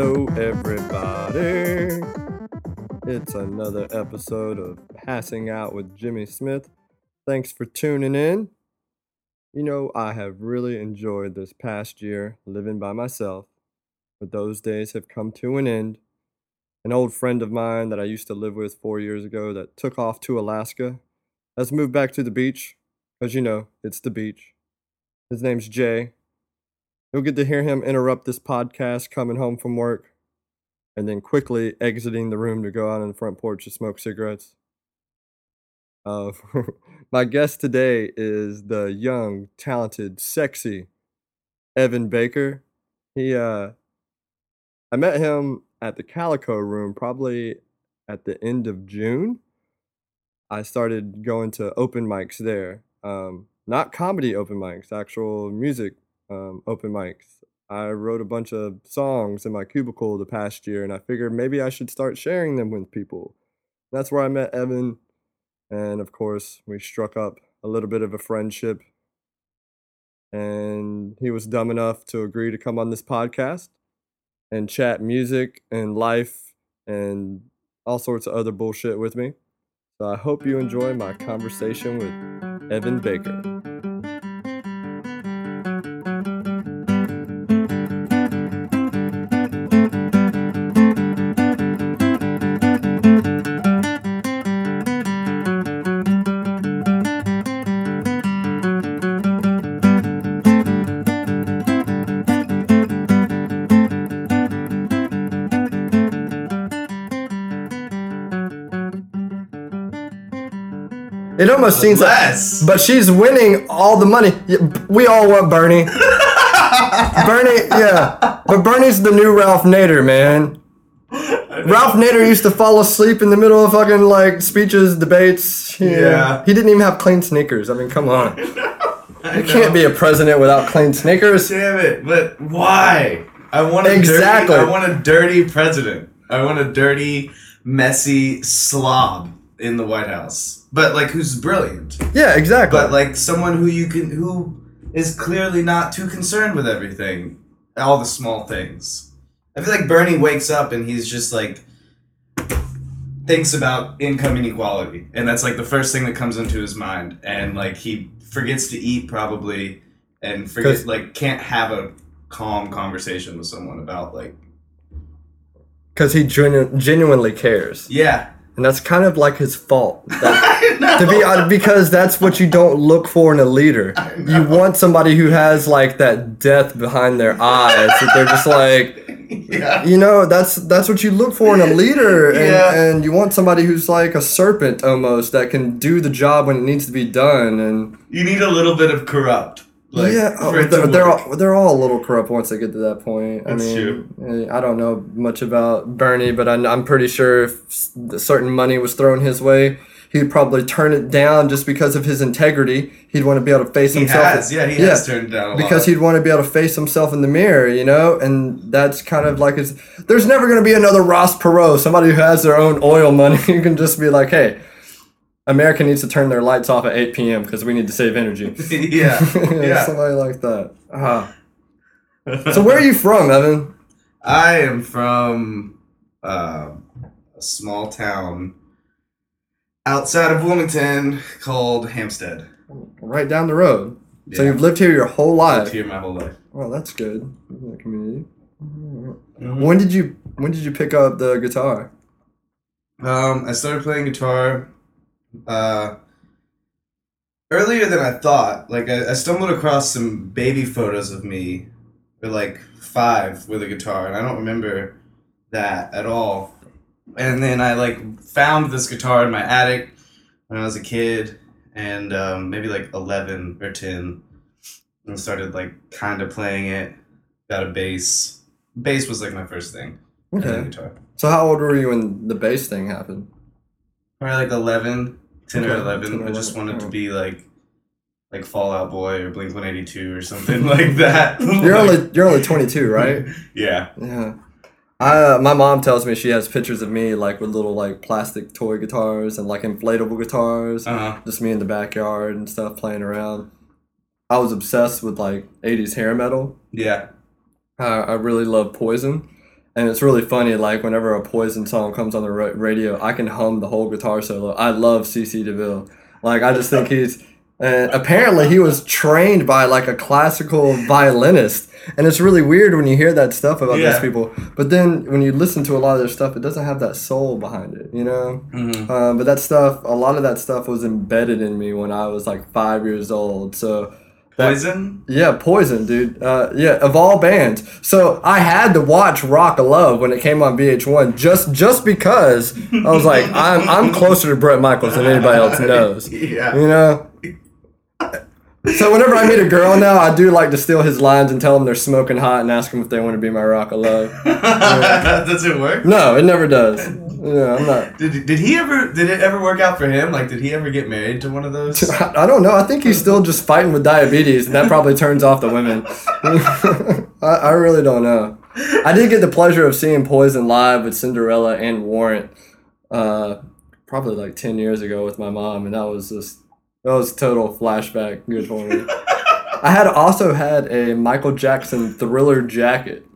Hello, everybody. It's another episode of Passing Out with Jimmy Smith. Thanks for tuning in. You know, I have really enjoyed this past year living by myself, but those days have come to an end. An old friend of mine that I used to live with four years ago that took off to Alaska has moved back to the beach, because you know, it's the beach. His name's Jay. You'll get to hear him interrupt this podcast coming home from work and then quickly exiting the room to go out on the front porch to smoke cigarettes. Uh, my guest today is the young, talented, sexy Evan Baker. He, uh, I met him at the Calico Room probably at the end of June. I started going to open mics there. Um, not comedy open mics, actual music um, open mics. I wrote a bunch of songs in my cubicle the past year, and I figured maybe I should start sharing them with people. That's where I met Evan, and of course, we struck up a little bit of a friendship. And he was dumb enough to agree to come on this podcast and chat music and life and all sorts of other bullshit with me. So I hope you enjoy my conversation with Evan Baker. Almost seems like, Less. but she's winning all the money. We all want Bernie. Bernie, yeah, but Bernie's the new Ralph Nader, man. Ralph Nader used to fall asleep in the middle of fucking like speeches, debates. Uh, yeah. he didn't even have clean sneakers. I mean, come on, I you can't be a president without clean sneakers. Damn it! But why? I want a Exactly. Dirty, I want a dirty president. I want a dirty, messy slob in the White House. But like, who's brilliant? Yeah, exactly. But like someone who you can, who is clearly not too concerned with everything, all the small things. I feel like Bernie wakes up and he's just like thinks about income inequality, and that's like the first thing that comes into his mind, and like he forgets to eat probably, and forgets like can't have a calm conversation with someone about like because he genu- genuinely cares, yeah. And that's kind of like his fault. That- to be honest, because that's what you don't look for in a leader. You want somebody who has like that death behind their eyes. That they're just like, yeah. you know, that's that's what you look for in a leader, and, Yeah. and you want somebody who's like a serpent almost that can do the job when it needs to be done. And You need a little bit of corrupt. Like, yeah, oh, to they're, they're all they're all a little corrupt once they get to that point. I mean, eh, I don't know much about Bernie, but I'm, I'm pretty sure if certain money was thrown his way, he'd probably turn it down just because of his integrity. He'd want to be able to face He himself. has, yeah, he has turned down a because he'd want to be able to face himself in the mirror, you know, and that's kind of like it's. There's never going to be another Ross Perot, somebody who has their own oil money. who can just be like, hey, America needs to turn their lights off at 8 p.m. because we need to save energy. yeah, yeah. somebody like that. Ah. So where are you from, Evan? I am from uh, a small town outside of Wilmington called Hampstead. Right down the road. Yeah. So you've lived here your whole life. Lived here my whole life. Well, that's good. In the community. Mhm. When did you When did you pick up the guitar? Um, I started playing guitar uh, earlier than I thought. Like I, I stumbled across some baby photos of me, or like five with a guitar, and I don't remember that at all. And then I like found this guitar in my attic when I was a kid, and um, maybe like eleven or ten, and started like kind of playing it. Got a bass. Bass was like my first thing. Okay. guitar. So how old were you when the bass thing happened? Probably like 11, 10 or 11. 10 or I just 11, wanted to oh. be like like Fall Out Boy or Blink 182 or something like that. You're only you're only 22, right? Yeah. Yeah. I, uh, my mom tells me she has pictures of me like with little like plastic toy guitars and like inflatable guitars. Uh-huh. Just me in the backyard and stuff playing around. I was obsessed with like 80s hair metal. Yeah. Uh, I really love Poison. And it's really funny. Like whenever a Poison song comes on the radio, I can hum the whole guitar solo. I love CC DeVille. Like I just think he's. And apparently, he was trained by like a classical violinist, and it's really weird when you hear that stuff about Yeah. these people. But then when you listen to a lot of their stuff, it doesn't have that soul behind it, you know. Mhm. Um, but that stuff, a lot of that stuff was embedded in me when I was like five years old. So Poison. yeah, Poison, dude. Uh, yeah, of all bands. So I had to watch Rock of Love when it came on VH1 just just because I was like, I'm I'm closer to Bret Michaels than anybody else knows. Yeah. You know. So whenever I meet a girl now, I do like to steal his lines and tell them they're smoking hot and ask them if they want to be my Rock of Love. Does it work? No, it never does. Yeah, I'm not. Did, did he ever? Did it ever work out for him? Like, did he ever get married to one of those? I don't know. I think he's still just fighting with diabetes, and that probably turns off the women. I, I really don't know. I did get the pleasure of seeing Poison live with Cinderella and Warrant, uh, probably like ten years ago with my mom, and that was just that was total flashback. Good for me. I had also had a Michael Jackson Thriller jacket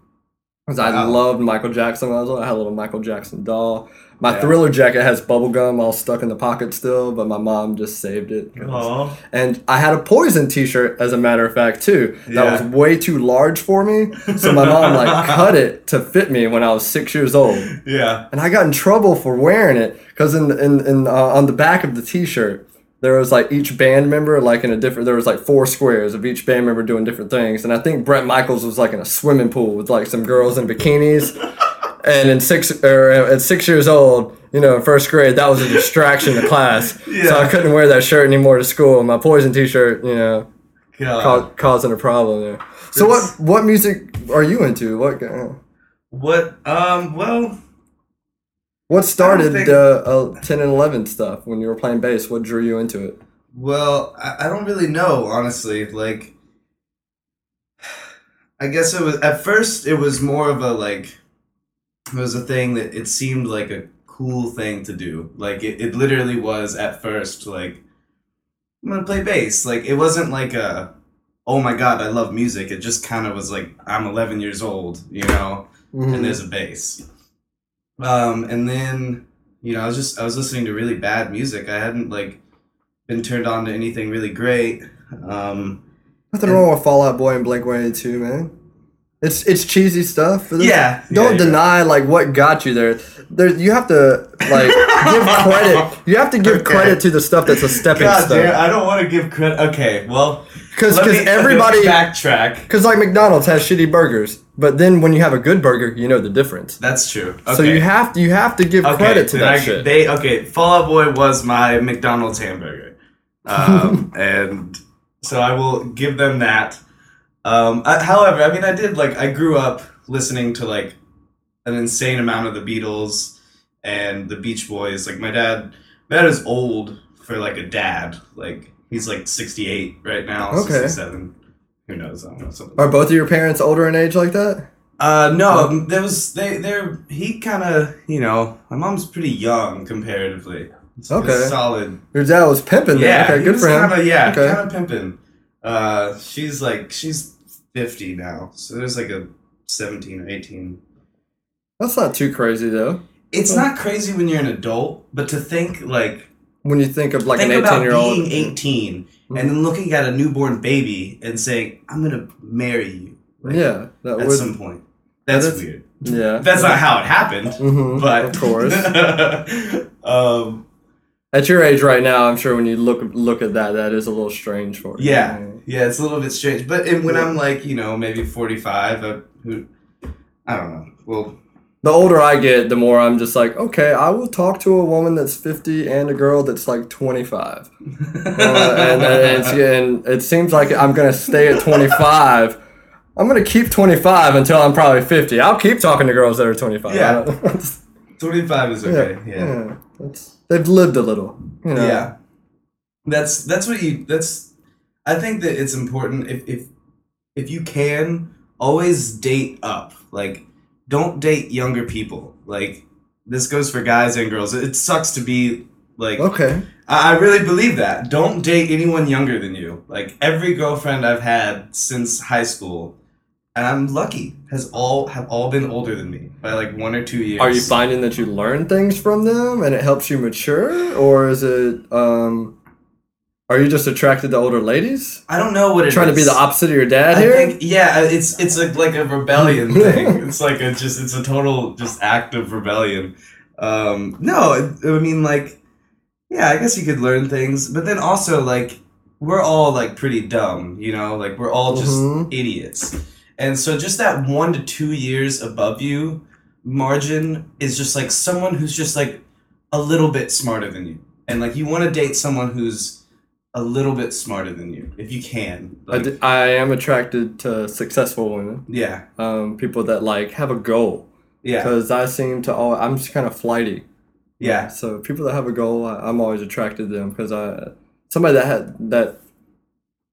because I Wow. loved Michael Jackson when I was little. I had a little Michael Jackson doll. My Yeah. Thriller jacket has bubble gum all stuck in the pocket still, but my mom just saved it. And I had a Poison T-shirt, as a matter of fact, too. That Yeah. was way too large for me, so my mom like cut it to fit me when I was six years old, Yeah. and I got in trouble for wearing it because in in, in uh, on the back of the T-shirt there was like each band member like in a different. There was like four squares of each band member doing different things, and I think Bret Michaels was like in a swimming pool with like some girls in bikinis. And in six or at six years old, you know, in first grade, that was a distraction to class. yeah. So I couldn't wear that shirt anymore to school. My poison T-shirt, you know, ca- causing a problem there. So It's- what what music are you into? What uh, What? Um. Well. What started think- the uh, ten and eleven stuff when you were playing bass? What drew you into it? Well, I, I don't really know, honestly. Like, I guess it was at first. It was more of a like. It was a thing that it seemed like a cool thing to do. Like it, it literally was at first. Like I'm gonna play bass. Like it wasn't like a. Oh my god, I love music. It just kind of was like I'm 11 years old, you know. Mhm. and there's a bass. Um, and then you know, I was just I was listening to really bad music. I hadn't like been turned on to anything really great. Um, Nothing wrong with Fall Out Boy and Blink One Eighty Two, man. It's it's cheesy stuff. But yeah, Don't yeah, you're deny like what got you there. There, you have to like give credit. You have to give Okay. credit to the stuff that's a stepping God damn, stone. I don't want to give credit. Okay, well, Because let me- everybody backtrack. Because like McDonald's has shitty burgers, but then when you have a good burger, you know the difference. That's true. Okay. So you have to you have to give okay, credit to that I- shit. They okay. Fall Out Boy was my McDonald's hamburger, um, and so I will give them that. Um, I, however, I mean, I did like I grew up listening to like an insane amount of the Beatles and the Beach Boys. Like my dad, my dad is old for like a dad. Like he's like sixty eight right now, Okay. sixty seven. Who knows? I don't know something. Are both of your parents older in age like that? Uh, no, there was they they're he kind of you know my mom's pretty young comparatively. So Okay. solid. Your dad was pimping. Yeah, okay, good for him. Kinda, yeah, Okay. kind of pimping. Uh, she's like she's fifty now, so there's like a seventeen or eighteen. That's not too crazy though. It's not crazy when you're an adult, but to think like When you think of like think an about eighteen year old. being eighteen and then looking at a newborn baby and saying, "I'm gonna marry you." Like, Yeah, that at would. some point. That's That is- weird. yeah, That's not how it happened. hmm but of course. um, At your age right now, I'm sure when you look look at that, that is a little strange for you. yeah, yeah, it's a little bit strange. But and when I'm like, you know, maybe 45, uh, who, I don't know. Well, The older I get, the more I'm just like, okay, I will talk to a woman that's 50 and a girl that's like 25. Uh, and, and, and it seems like I'm going to stay at 25. I'm going to keep 25 until I'm probably 50. I'll keep talking to girls that are 25. Yeah. 25 is okay. Yeah, yeah. yeah. That's, they've lived a little. You know? That's that's what you. That's. I think that it's important if if if you can always date up. Like, don't date younger people. Like, this goes for guys and girls. It sucks to be like Okay. I I really believe that. Don't date anyone younger than you. Like every girlfriend I've had since high school and I'm lucky. Has all have all been older than me by like one or two years. Are you finding that you learn things from them and it helps you mature, or is it um, are you just attracted to older ladies? I don't know what it Trying to be the opposite of your dad I here? think yeah, it's it's a, like a rebellion thing. It's like a just it's a total just act of rebellion. Um, no, I I mean like yeah, I guess you could learn things, but then also like we're all like pretty dumb, you know, like we're all just Mhm. idiots, and so just that one to two years above you margin is just like someone who's just like a little bit smarter than you, and like you want to date someone who's a little bit smarter than you if you can. I, Like, d- I am attracted to successful women, yeah, um, people that like have a goal. yeah, Because I seem to all I'm just kind of flighty. yeah. So people that have a goal, I, I'm always attracted to them because I somebody that had that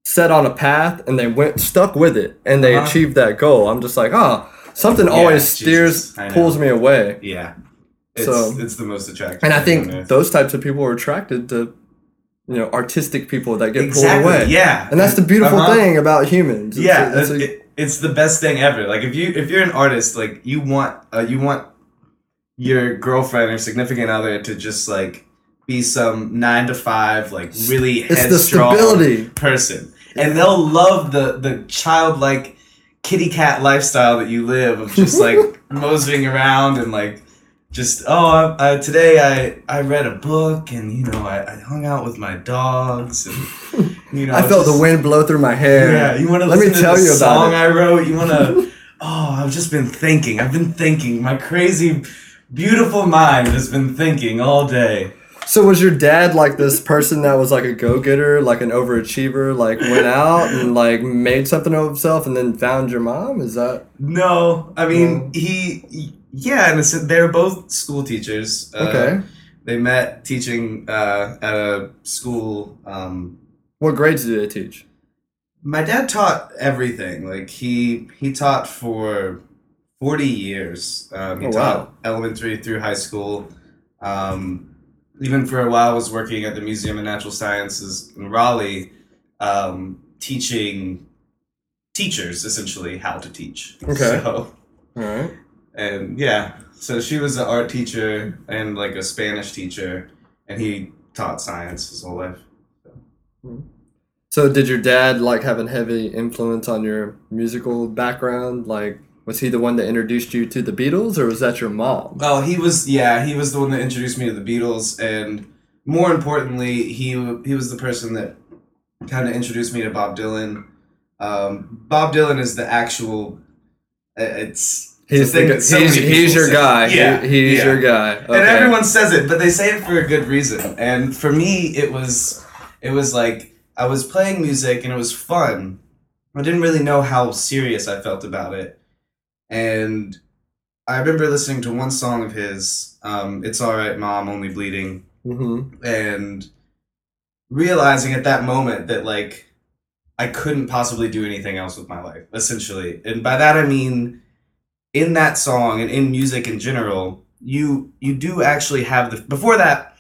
set on a path and they went stuck with it and they Uh-huh. achieved that goal. I'm just like, oh, something Yeah, always steers Jesus, I pulls me away. Yeah. It's, So- it's the most attractive. And I think those types of people are attracted to, you know, artistic people that get exactly, pulled away. Yeah. And that's the beautiful Uh-huh. thing about humans. It's Yeah, a- it's it's, a- it, it's the best thing ever. Like if you if you're an artist, like you want uh, you want your girlfriend or significant other to just like be some nine to five, like really it's headstrong person, and they'll love the the childlike kitty cat lifestyle that you live of just like moseying around and like just oh I, I, today I I read a book and you know I, I hung out with my dogs and you know I felt just- the wind blow through my hair. yeah you want to Let listen me to tell the you about song it. I wrote you want to oh I've just been thinking I've been thinking my crazy beautiful mind has been thinking all day So was your dad like this person that was like a go-getter, like an overachiever, like went out and like made something of himself and then found your mom? Is that no I mean No. he yeah and it's, they're both school teachers Uh, okay? they met teaching uh, at a school. Um, what grades did they teach? my dad taught everything. Like he he taught for forty years. Um, he Oh, taught wow. elementary through high school. Um, even for a while, was working at the Museum of Natural Sciences in Raleigh, um, teaching teachers essentially how to teach. Okay. So, All right. And yeah, so she was an art teacher and like a Spanish teacher, and he taught science his whole life. So did your dad like have a heavy influence on your musical background? Like was he the one that introduced you to the Beatles or was that your mom? Oh, he was yeah, he was the one that introduced me to the Beatles, and more importantly, he he was the person that kind of introduced me to Bob Dylan. Um, Bob Dylan is the actual. It's He's, the thing so he's, he's your say. guy. He- Yeah, he's yeah. your guy. Okay. and everyone says it, but they say it for a good reason. And for me, it was it was like I was playing music and it was fun. I didn't really know how serious I felt about it, and I remember listening to one song of his, um, "It's All Right, Mom, Only Bleeding," Mhm. and realizing at that moment that like I couldn't possibly do anything else with my life, essentially. And by that I mean in that song and in music in general, you you do actually have the before that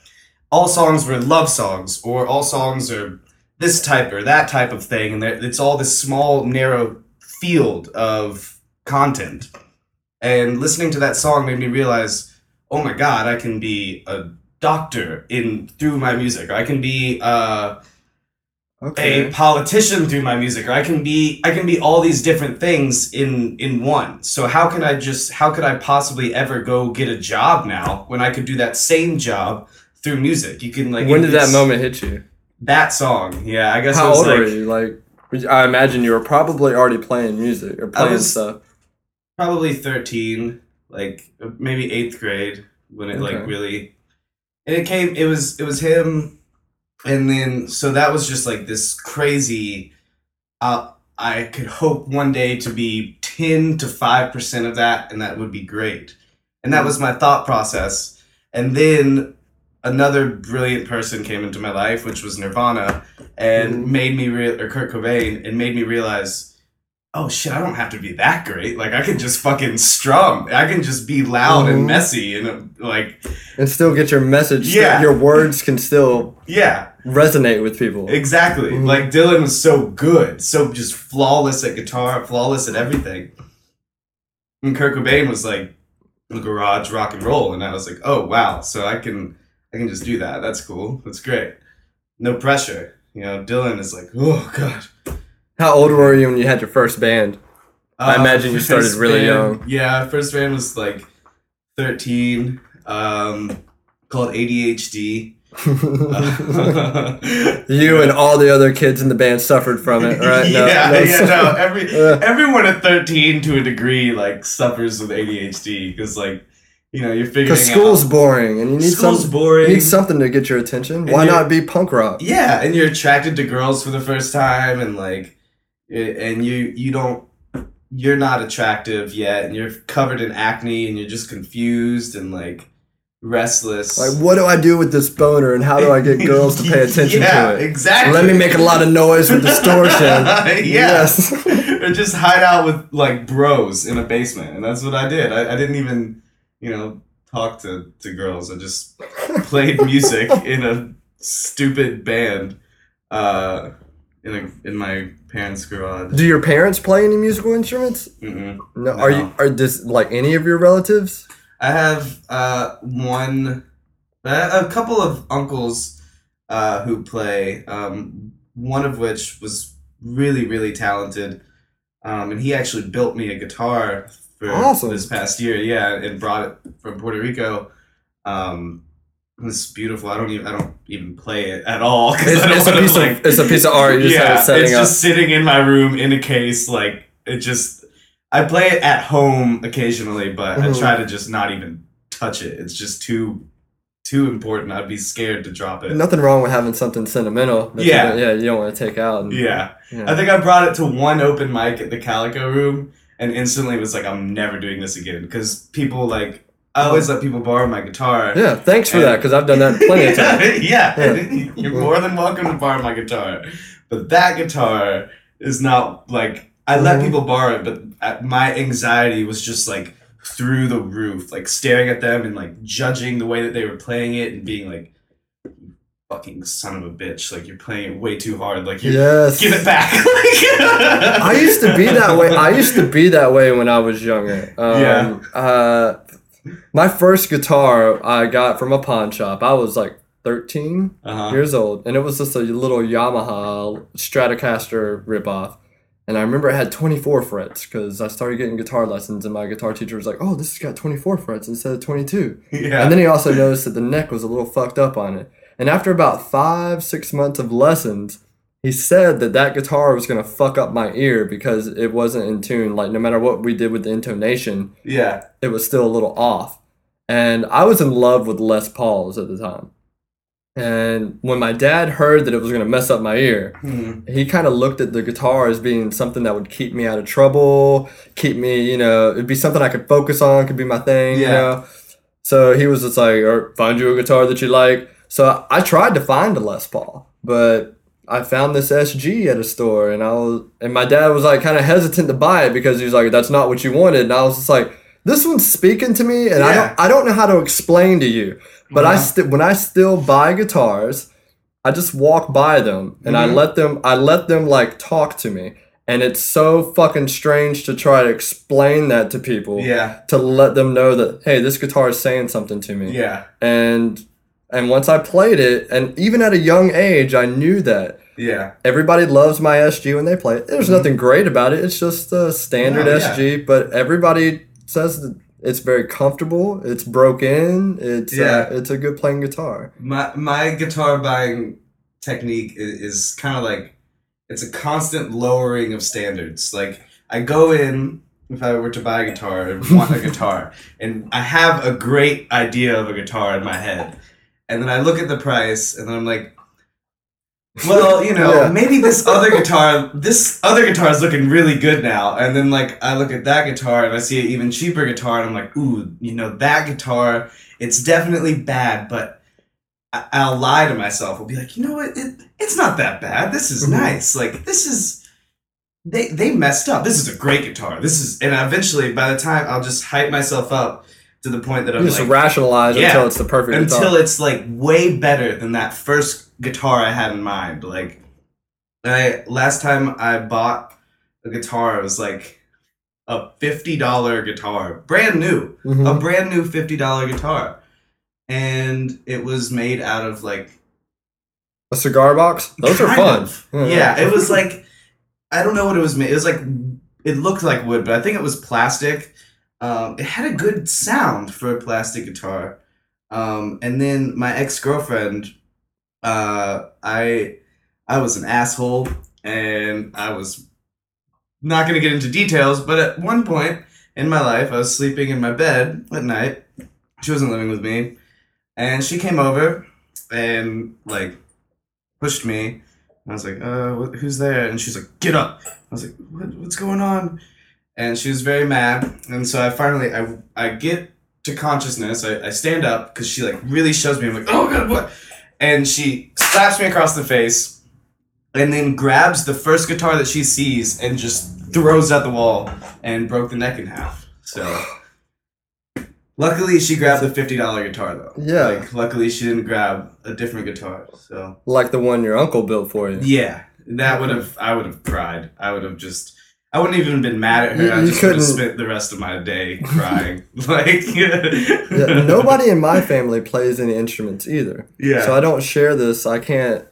all songs were love songs or all songs are this type or that type of thing and it's all this small narrow field of content. And listening to that song made me realize, oh my god, I can be a doctor in through my music. I can be uh, Okay. a politician through my music or i can be i can be all these different things in in one so how can i just how could i possibly ever go get a job now when i could do that same job through music you can like when did that moment hit you? that song yeah i guess it How was old like were you? Like, I imagine you were probably already playing music or playing stuff. probably 13 like maybe eighth grade when it Okay. like really and it came it was it was him and then so that was just like this crazy uh, i could hope one day to be 10 to 5% of that and that would be great and that was my thought process and then another brilliant person came into my life which was nirvana and Mhm. made me real or kurt cobain and made me realize oh shit, I don't have to be that great. Like I can just fucking strum. I can just be loud Mhm. and messy and uh, like And still get your message. Yeah. Your words can still yeah, resonate with people. exactly. Mhm. Like Dylan was so good, so just flawless at guitar, flawless at everything. And Kurt Cobain was like the garage rock and roll, and I was like, oh wow, so I can I can just do that. That's cool. That's great. No pressure. You know, Dylan is like, oh god. How old were you when you had your first band? I imagine you started really band- young. Yeah, first band was like 13, um, called ADHD. you and all the other kids in the band suffered from it, right? yeah, yeah, no. Every Uh. everyone at 13 to a degree like suffers with ADHD because like you know you're figuring Because school's out boring, and you need school's some. boring. You need something to get your attention. And Why not be punk rock? yeah, and you're attracted to girls for the first time, and like, and you you don't you're not attractive yet, and you're covered in acne, and you're just confused and like restless. Like, what do I do with this boner, and how do I get girls to pay attention yeah, to it? Exactly. Let me make a lot of noise with distortion. Yes. or just hide out with like bros in a basement, and that's what I did. I, I didn't even, you know, talk to to girls. I just played music in a stupid band, uh, in a in my parents' garage. Do your parents play any musical instruments? Mm-mm. No. Are you? Are this like any of your relatives? I have uh one, a couple of uncles, uh, who play. Um, one of which was really really talented, um, and he actually built me a guitar for Awesome. this past year. Yeah, and brought it from Puerto Rico. Um, it's beautiful. I don't even I don't even play it at all. It's, it's a piece like- of it's a piece of art. You just yeah, it's up. just sitting in my room in a case. Like it just, I play it at home occasionally, but Mhm. I try to just not even touch it. It's just too, too important. I'd be scared to drop it. Nothing wrong with having something sentimental. that you Yeah. don't- yeah. You don't want to take out. And, Yeah, yeah. I think I brought it to one open mic at the Calico Room, and instantly was like, I'm never doing this again because people like. I always let people borrow my guitar. Yeah, thanks for And- that because I've done that plenty of times. yeah, Yeah. you're more than welcome to borrow my guitar. But that guitar is not like I let Mhm. people borrow it, but uh, my anxiety was just like through the roof, like staring at them and like judging the way that they were playing it and being like, "Fucking son of a bitch! Like you're playing it way too hard. Like you Yes. give it back." I used to be that way. I used to be that way when I was younger. Um, Yeah. Uh, my first guitar I got from a pawn shop. I was like 13 Uh-huh. years old, and it was just a little Yamaha Stratocaster ripoff. And I remember it had 24 frets because I started getting guitar lessons, and my guitar teacher was like, "Oh, this has got 24 frets instead of 22." Yeah. And then he also noticed that the neck was a little fucked up on it. And after about five, six months of lessons, he said that that guitar was going to fuck up my ear because it wasn't in tune. Like, no matter what we did with the intonation, yeah. it was still a little off. And I was in love with Les Pauls at the time. And when my dad heard that it was going to mess up my ear, Hmm. he kind of looked at the guitar as being something that would keep me out of trouble, keep me, you know, it'd be something I could focus on, could be my thing, you Yeah. know. So he was just like, or find you a guitar that you like. So I tried to find a Les Paul, but I found this SG at a store, and I was, and my dad was like kind of hesitant to buy it because he was like, "That's not what you wanted," and I was just like, "This one's speaking to me, and I don't, I don't know how to explain to you." But I still, when I still buy guitars, I just walk by them and I Mhm. let them, I let them like talk to me, and it's so fucking strange to try to explain that to people Yeah. to let them know that hey, this guitar is saying something to me Yeah. and and once I played it, and even at a young age, I knew that Yeah. everybody loves my SG when they play it. There's Mhm. nothing great about it. It's just a standard No, yeah. SG, but everybody says that it's very comfortable. It's broken. It's Yeah. uh, it's a good playing guitar. My my guitar buying technique is, is kind of like it's a constant lowering of standards. Like I go in if I were to buy a guitar and want a guitar, and I have a great idea of a guitar in my head, and then I look at the price, and then I'm like. Well, you know, Yeah. maybe this other guitar, this other guitar is looking really good now. And then, like, I look at that guitar and I see an even cheaper guitar, and I'm like, ooh, you know, that guitar, it's definitely bad, but I- I'll lie to myself. I'll be like, you know what? It, it's not that bad. This is Mhm. nice. Like this is they they messed up. This is a great guitar. This is and eventually by the time I'll just hype myself up to the point that I'm just like rationalize Yeah. until it's the perfect until guitar. it's like way better than that first guitar I had in mind. Like I last time I bought a guitar, it was like a fifty dollar guitar, brand new, Mhm. a brand new fifty dollar guitar, and it was made out of like A cigar box? Those are fun. of. Yeah, it was like I don't know what it was made. It was like it looked like wood, but I think it was plastic. Um, it had a good sound for a plastic guitar. Um, and then my ex girlfriend, uh, I I was an asshole, and I was not gonna get into details, but at one point in my life, I was sleeping in my bed at night. She wasn't living with me, and she came over and like pushed me. I was like, uh, wh- who's there? And she's like, get up. I was like, what, what's going on? And she was very mad. And so I finally, I, I get to consciousness. I, I stand up because she like really shoves me. I'm like, oh God, what? And she slaps me across the face and then grabs the first guitar that she sees and just throws it at the wall and broke the neck in half. So luckily she grabbed the $50 guitar though. Yeah. Like luckily she didn't grab a different guitar. So Like the one your uncle built for you. yeah, that would have. I would have cried. I would have just. I wouldn't even have been mad at her. You- I just would have spent the rest of my day crying. like Yeah, nobody in my family plays any instruments either. Yeah. So I don't share this. I can't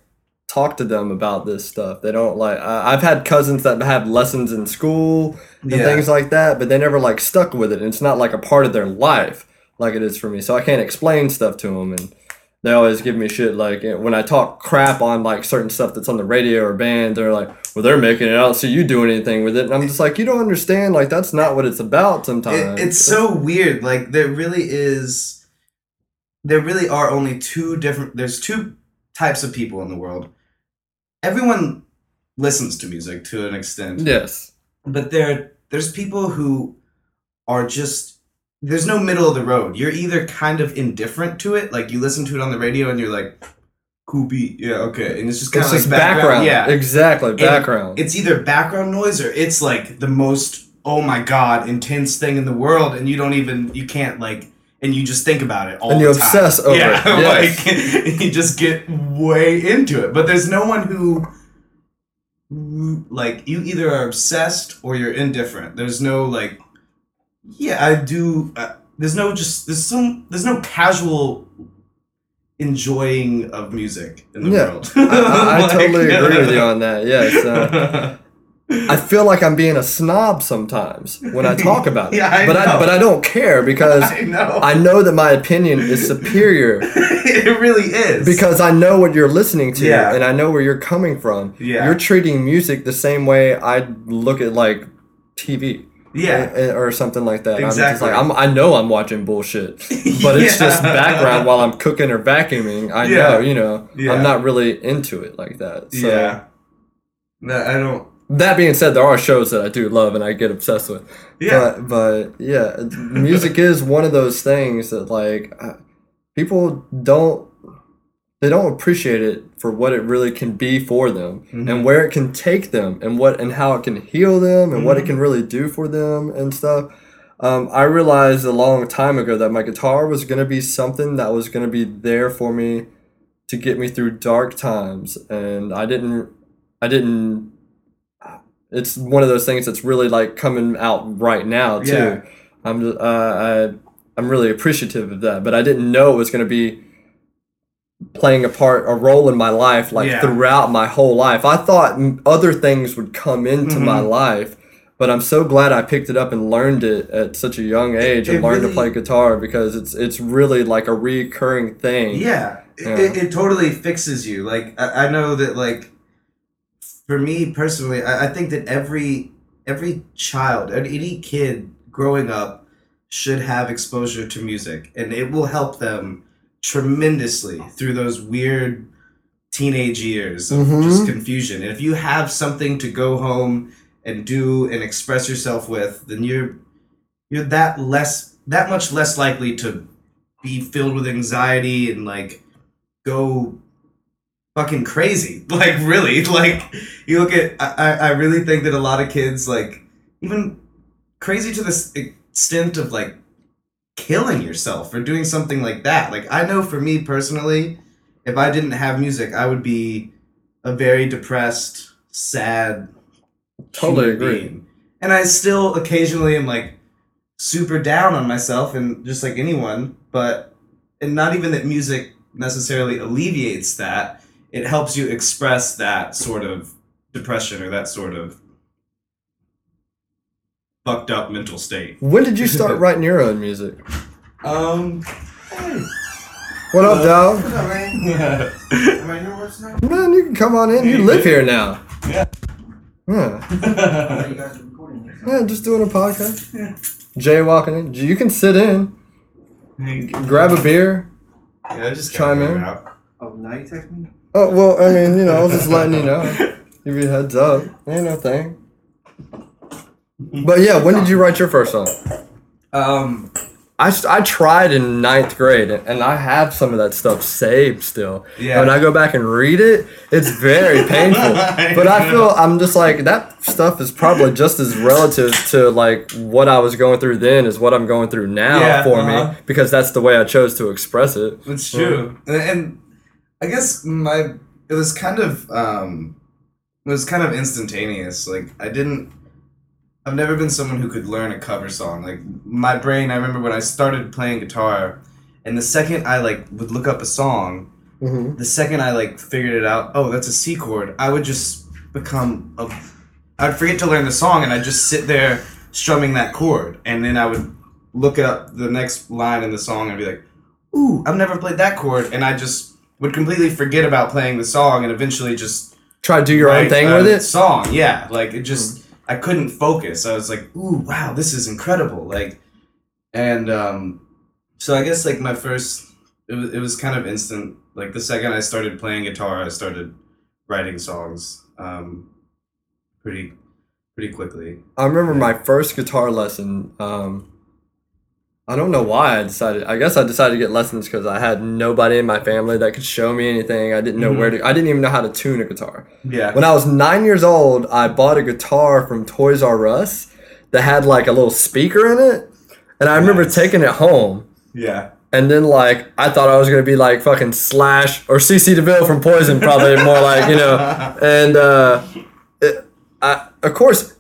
talk to them about this stuff. They don't like. I I've had cousins that have lessons in school and Yeah. things like that, but they never like stuck with it. And it's not like a part of their life like it is for me. So I can't explain stuff to them, and they always give me shit. Like when I talk crap on like certain stuff that's on the radio or band, they're like, "Well, they're making it. I don't see you doing anything with it." And I'm just like, "You don't understand. Like that's not what it's about. Sometimes It, it's so weird. Like there really is. There really are only two different. There's two types of people in the world. Everyone listens to music to an extent. yes." but there there's people who are just there's no middle of the road. You're either kind of indifferent to it, like you listen to it on the radio and you're like, cool beat, yeah, okay, and it's just kind It's of like just background. yeah. Exactly. Background. It's either background noise or it's like the most oh my god intense thing in the world, and you don't even you can't like. And you just think about it all the time. And you obsess over yeah, it, yes. like you just get way into it. But there's no one who like you either are obsessed or you're indifferent. There's no like, yeah, I do. Uh, there's no just there's some there's no casual enjoying of music in the Yeah. world. I, I, I Like- totally agree with you on that. Yes. Uh, I feel like I'm being a snob sometimes when I talk about it, Yeah, I but I but I don't care because I know. I know that my opinion is superior it really is because I know what you're listening to Yeah. and I know where you're coming from. Yeah. You're treating music the same way I look at like TV. Yeah. Or something like that. I'm just Exactly. like I'm, I know I'm watching bullshit, but it's just background while I'm cooking or vacuuming. I Yeah. know, you know, Yeah. I'm not really into it like that. So yeah. No, I don't. that being said, there are shows that I do love and I get obsessed with. Yeah. But, but yeah, music is one of those things that like uh, people don't they don't appreciate it for what it really can be for them Mhm. and where it can take them and what and how it can heal them and what it Mhm. can really do for them and stuff. Um, I realized a long time ago that my guitar was gonna be something that was gonna be there for me to get me through dark times, and I didn't. I didn't. It's one of those things that's really like coming out right now too. Yeah. I'm uh, I I'm really appreciative of that, but I didn't know it was going to be playing a part, a role in my life, like Yeah. throughout my whole life. I thought other things would come into my Mhm. life, but I'm so glad I picked it up and learned it at such a young age and it learned really- to play guitar because it's it's really like a recurring thing. Yeah, Yeah. It, it totally fixes you. Like I, I know that like for me personally, I, I think that every every child, and any kid growing up should have exposure to music, and it will help them tremendously through those weird teenage years of Mhm. just confusion. And if you have something to go home and do and express yourself with, then you're you're that less that much less likely to be filled with anxiety and like go fucking crazy. Like really, like you look at I, I really think that a lot of kids like even crazy to the extent of like killing yourself or doing something like that. Like I know for me personally, if I didn't have music, I would be a very depressed, sad, Totally agree. being. And I still occasionally am like super down on myself and just like anyone, but and not even that music necessarily alleviates that. It helps you express that sort of depression or that sort of fucked up mental state. When did you start writing your own music? Um What up, dog? What's up, man? yeah. Am I your now? Man, you can come on in. You live here now. Yeah. Yeah. You guys are recording this. Yeah, just doing a podcast. Yeah. Jay walking in. You can sit in, grab a beer. Yeah, just Chime kinda in. out. Oh, now you text me? Oh well, I mean, you know, I was just letting you know, give you a heads up. Ain't no thing. But yeah, when did you write your first song? Um I, I tried in ninth grade, and I have some of that stuff saved still. Yeah. When I go back and read it, it's very painful. But I feel I'm just like that stuff is probably just as relative to like what I was going through then as what I'm going through now Yeah, for uh-huh. me because that's the way I chose to express it. It's true, and, and I guess my it was kind of um, it was kind of instantaneous. Like I didn't, I've never been someone who could learn a cover song. Like my brain, I remember when I started playing guitar, and the second I like would look up a song, Mm-hmm. the second I like figured it out, oh that's a C chord, I would just become a, I'd forget to learn the song, and I'd just sit there strumming that chord, and then I would look up the next line in the song and be like, ooh, I've never played that chord, and I just would completely forget about playing the song and eventually just Try to do your own thing with it. Song, yeah, like it just I couldn't focus. I was like, ooh, wow, this is incredible, like, and um, so I guess like my first, it was it was kind of instant. Like the second I started playing guitar, I started writing songs, um, pretty pretty quickly. I remember my first guitar lesson. Um, I don't know why I decided. I guess I decided to get lessons because I had nobody in my family that could show me anything. I didn't know Mhm. where to. I didn't even know how to tune a guitar. Yeah. When I was nine years old, I bought a guitar from Toys R Us that had like a little speaker in it, and I remember taking it home. Yeah. And then like I thought I was gonna be like fucking Slash or CC DeVille from Poison, probably more like you know. And uh, it, I of course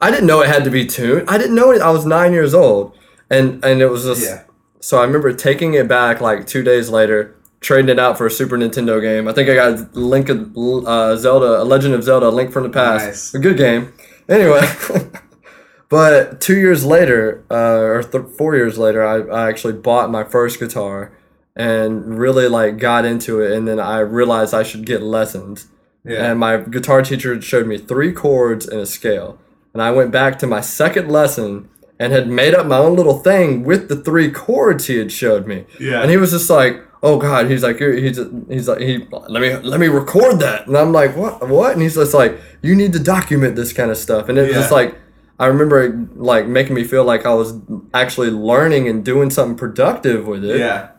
I didn't know it had to be tuned. I didn't know it. I was nine years old, and and it was just Yeah. so I remember taking it back like two days later, trading it out for a Super Nintendo game. I think I got Link of uh, Zelda, A Legend of Zelda, Link from the Past. Nice. A good game. Anyway, but two years later, uh, or th- four years later, I, I actually bought my first guitar and really like got into it. And then I realized I should get lessons. Yeah. And my guitar teacher showed me three chords and a scale. And I went back to my second lesson and had made up my own little thing with the three chords he had showed me. Yeah. And he was just like, "Oh God," he's like, "He's he's like, he let me let me record that." And I'm like, "What? What?" And he's just like, "You need to document this kind of stuff." And it was just like, I remember it, like making me feel like I was actually learning and doing something productive with it yeah.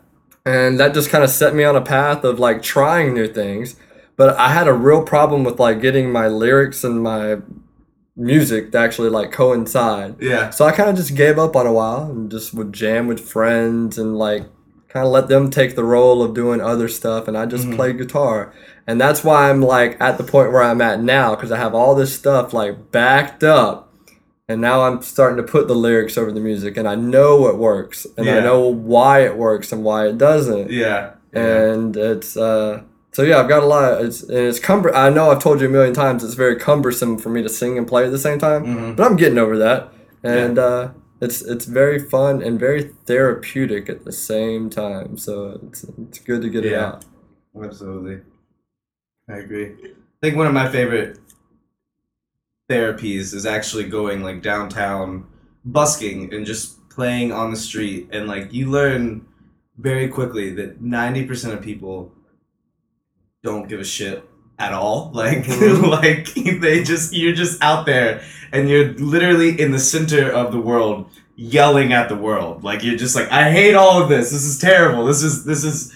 and that just kind of set me on a path of like trying new things but i had a real problem with like getting my lyrics and my music to actually like coincide Yeah. so i kind of just gave up on a while and just would jam with friends and like kind of let them take the role of doing other stuff and i just Mhm. played guitar and that's why i'm like at the point where i'm at now because i have all this stuff like backed up and now i'm starting to put the lyrics over the music and i know what works and i know why it works and why it doesn't Yeah. Yeah. and it's uh so yeah i've got a lot. It's and it's cumber i know i've told you a million times it's very cumbersome for me to sing and play at the same time Mhm. but i'm getting over that. And uh it's it's very fun and very therapeutic at the same time. So it's it's good to get it out. Absolutely. I agree. I think one of my favorite therapies is actually going like downtown busking and just playing on the street. And like you learn very quickly that 90% of people don't give a shit at all like Mhm. like they just you're just out there and you're literally in the center of the world yelling at the world like you're just like i hate all of this this is terrible this is this is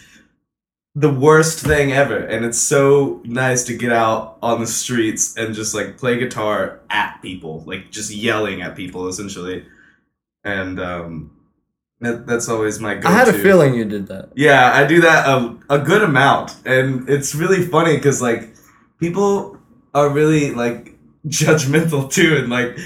the worst thing ever. And it's so nice to get out on the streets and just like play guitar at people, like just yelling at people essentially. And um, that, that's always my go-to. I had a feeling you did that. Yeah, I do that a, a good amount, and it's really funny because like people are really like judgmental too, and like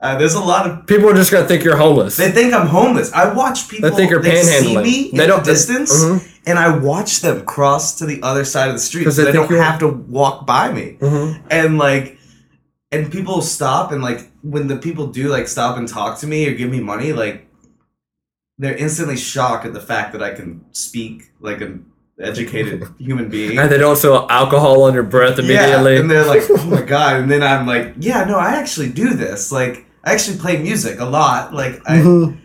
uh, there's a lot of People are just gonna think you're homeless. they think I'm homeless. I watch people. They think you're they see panhandling. me They in don't- the distance, Mhm. and I watch them cross to the other side of the street 'Cause so they they don't have to walk by me. Mhm. And like, and people stop, and like when the people do like stop and talk to me or give me money, like they're instantly shocked at the fact that I can speak like an educated human being. And they don't smell alcohol on your breath immediately. Yeah, and they're like, "Oh my god!" And then I'm like, "Yeah, no, I actually do this. Like, I actually play music a lot. Like, I, Mhm.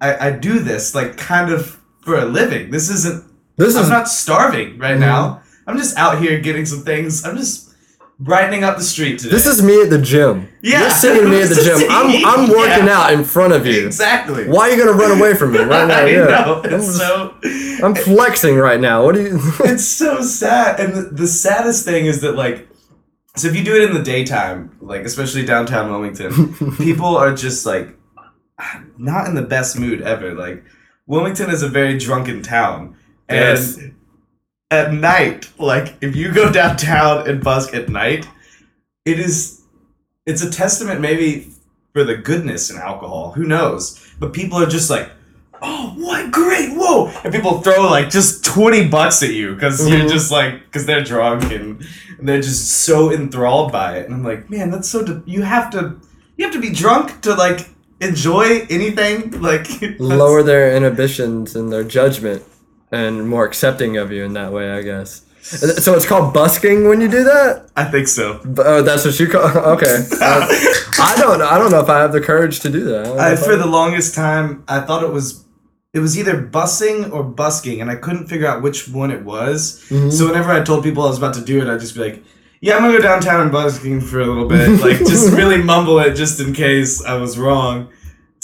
I, I do this like kind of for a living. This isn't. This I'm is not starving right Mhm. now. I'm just out here getting some things. I'm just brightening up the street today. this is me at the gym. Yeah. You're seeing me at the gym. I'm. I'm working Yeah. out in front of you. exactly. Why are you gonna run away from me right now? I Yeah. know. I'm, It's so. I'm flexing right now. What do you? it's so sad and the, the saddest thing is that like so if you do it in the daytime like especially downtown wilmington people are just like not in the best mood ever like wilmington is a very drunken town and Yes. At night like if you go downtown and busk at night it is it's a testament maybe for the goodness in alcohol who knows? But people are just like oh what great whoa and people throw like just 20 bucks at you because you're Mhm. just like because they're drunk and, and they're just so enthralled by it. And i'm like man that's so de- you have to you have to be drunk to like enjoy anything? Like Lower their inhibitions and their judgment, and more accepting of you in that way, I guess. So it's called busking when you do that. i think so Oh, that's what you call. Okay. Uh, I don't. I don't know if I have the courage to do that. I I, for the longest time i thought it was it was either bussing or busking and i couldn't figure out which one it was Mhm. So whenever I told people I was about to do it, I'd just be like, "Yeah, I'm gonna go downtown and busking for a little bit." Like, just really mumble it just in case I was wrong.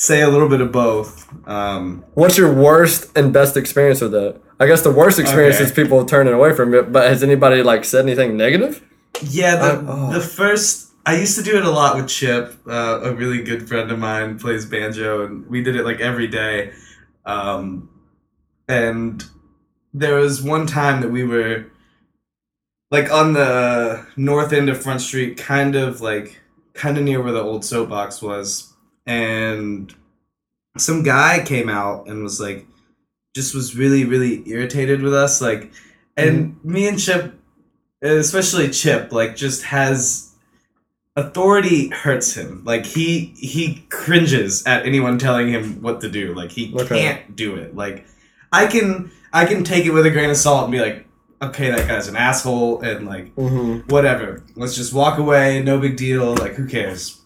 Say a little bit of both. Um, What's your worst and best experience with that? I guess the worst experience Okay. is people turning away from it. But has anybody like said anything negative? yeah, the Uh, oh. the first I used to do it a lot with Chip, uh, a really good friend of mine plays banjo, and we did it like every day. Um, and there was one time that we were like on the north end of Front Street, kind of like kind of near where the old soapbox was, and some guy came out and was like, just was really really irritated with us, like, and me and Chip, especially Chip, like just has authority hurts him. Like he he cringes at anyone telling him what to do. Like he Okay. can't do it. Like i can i can take it with a grain of salt and be like okay that guy's an asshole and like Mm-hmm. whatever. Let's just walk away. No big deal. Like who cares?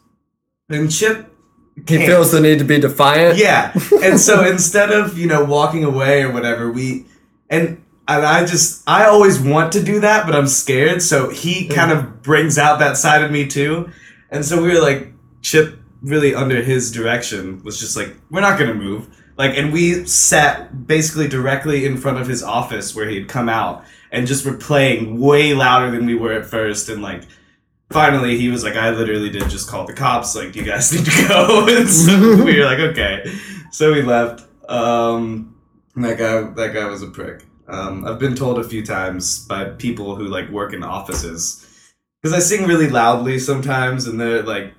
And chip He can't. feels the need to be defiant. yeah and so instead of you know walking away or whatever we and and I just I always want to do that, but I'm scared. So he kind of brings out that side of me too, and so we were like Chip really under his direction was just like we're not gonna move like and we sat basically directly in front of his office where he had come out and just were playing way louder than we were at first and like finally he was like i literally did just call the cops like you guys need to go and so we were like okay so we left um that guy that guy was a prick um i've been told a few times by people who like work in offices because i sing really loudly sometimes and they're like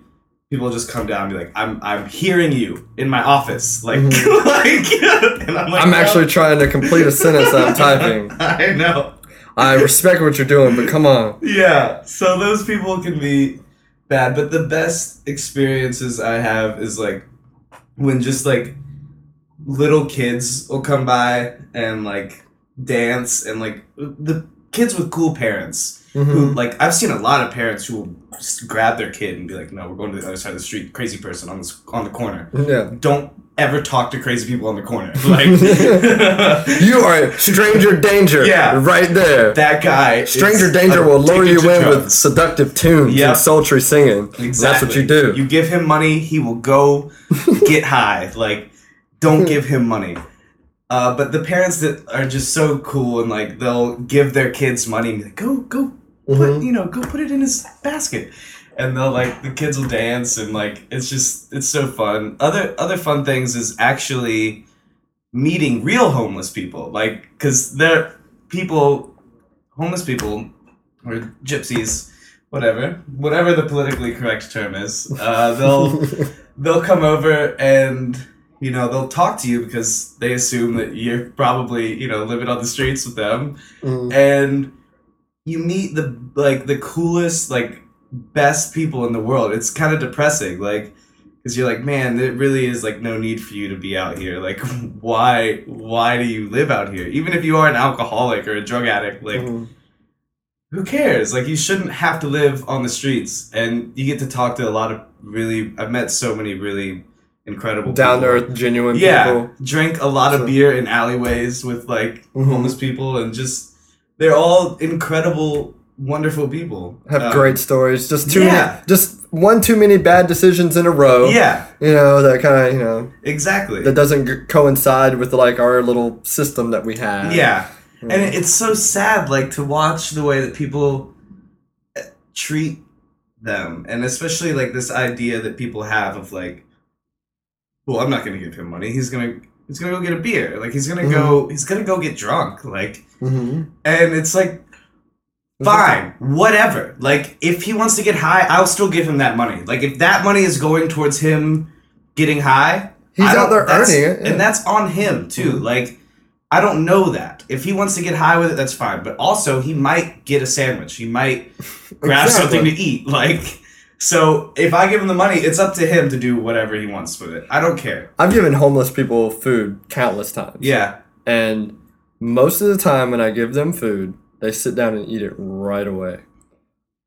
people just come down and be like i'm i'm hearing you in my office like Mhm. like and i'm like I'm "No." actually trying to complete a sentence that I'm typing. i know I respect what you're doing, but come on. yeah so those people can be bad but the best experiences i have is like when just like little kids will come by and like dance and like the kids with cool parents who Mhm. like i've seen a lot of parents who will just grab their kid and be like no we're going to the other side of the street crazy person on this on the corner Yeah. don't ever talk to crazy people on the corner like You are stranger danger. Yeah. Right there. that guy Stranger danger will lure you to in with seductive tunes Yep. and sultry singing. Exactly. That's what you do. You give him money, he will go get high. Like, don't give him money. Uh, but the parents that are just so cool and like they'll give their kids money and be like, go go put Mhm. you know go put it in his basket, and they'll like the kids will dance and like it's just it's so fun. Other other fun things is actually meeting real homeless people, like because they're people, homeless people or gypsies, whatever, whatever the politically correct term is. Uh, they'll they'll come over and you know they'll talk to you because they assume that you're probably you know living on the streets with them Mhm. and you meet the like the coolest like best people in the world it's kind of depressing like because you're like man there really is like no need for you to be out here like why why do you live out here even if you are an alcoholic or a drug addict like Mhm. who cares? Like you shouldn't have to live on the streets, and you get to talk to a lot of really. I've met so many really incredible Down to earth, genuine Yeah, people. drink a lot of So- beer in alleyways with like Mhm. homeless people, and just they're all incredible, wonderful people. Have Um, great stories. Just too yeah. many, just one too many bad decisions in a row. Yeah, You know that kind of you know exactly. that doesn't g- coincide with like our little system that we have. Yeah. Mm. And it's so sad, like, to watch the way that people uh, treat them. And especially, like, this idea that people have of, like, well, I'm not going to give him money. He's going to. He's gonna go get a beer. Like he's gonna Mm-hmm. go. He's gonna go get drunk. Like, hmm and it's like, fine, whatever. Like, if he wants to get high, I'll still give him that money. Like, if that money is going towards him getting high, He's out there earning it, yeah. and that's on him too. Like, I don't know that. If he wants to get high with it, that's fine. But also, he might get a sandwich. He might grab Exactly. something to eat. Like, so if I give him the money, it's up to him to do whatever he wants with it. I don't care. I've given homeless people food countless times. Yeah, And most of the time when I give them food, they sit down and eat it right away.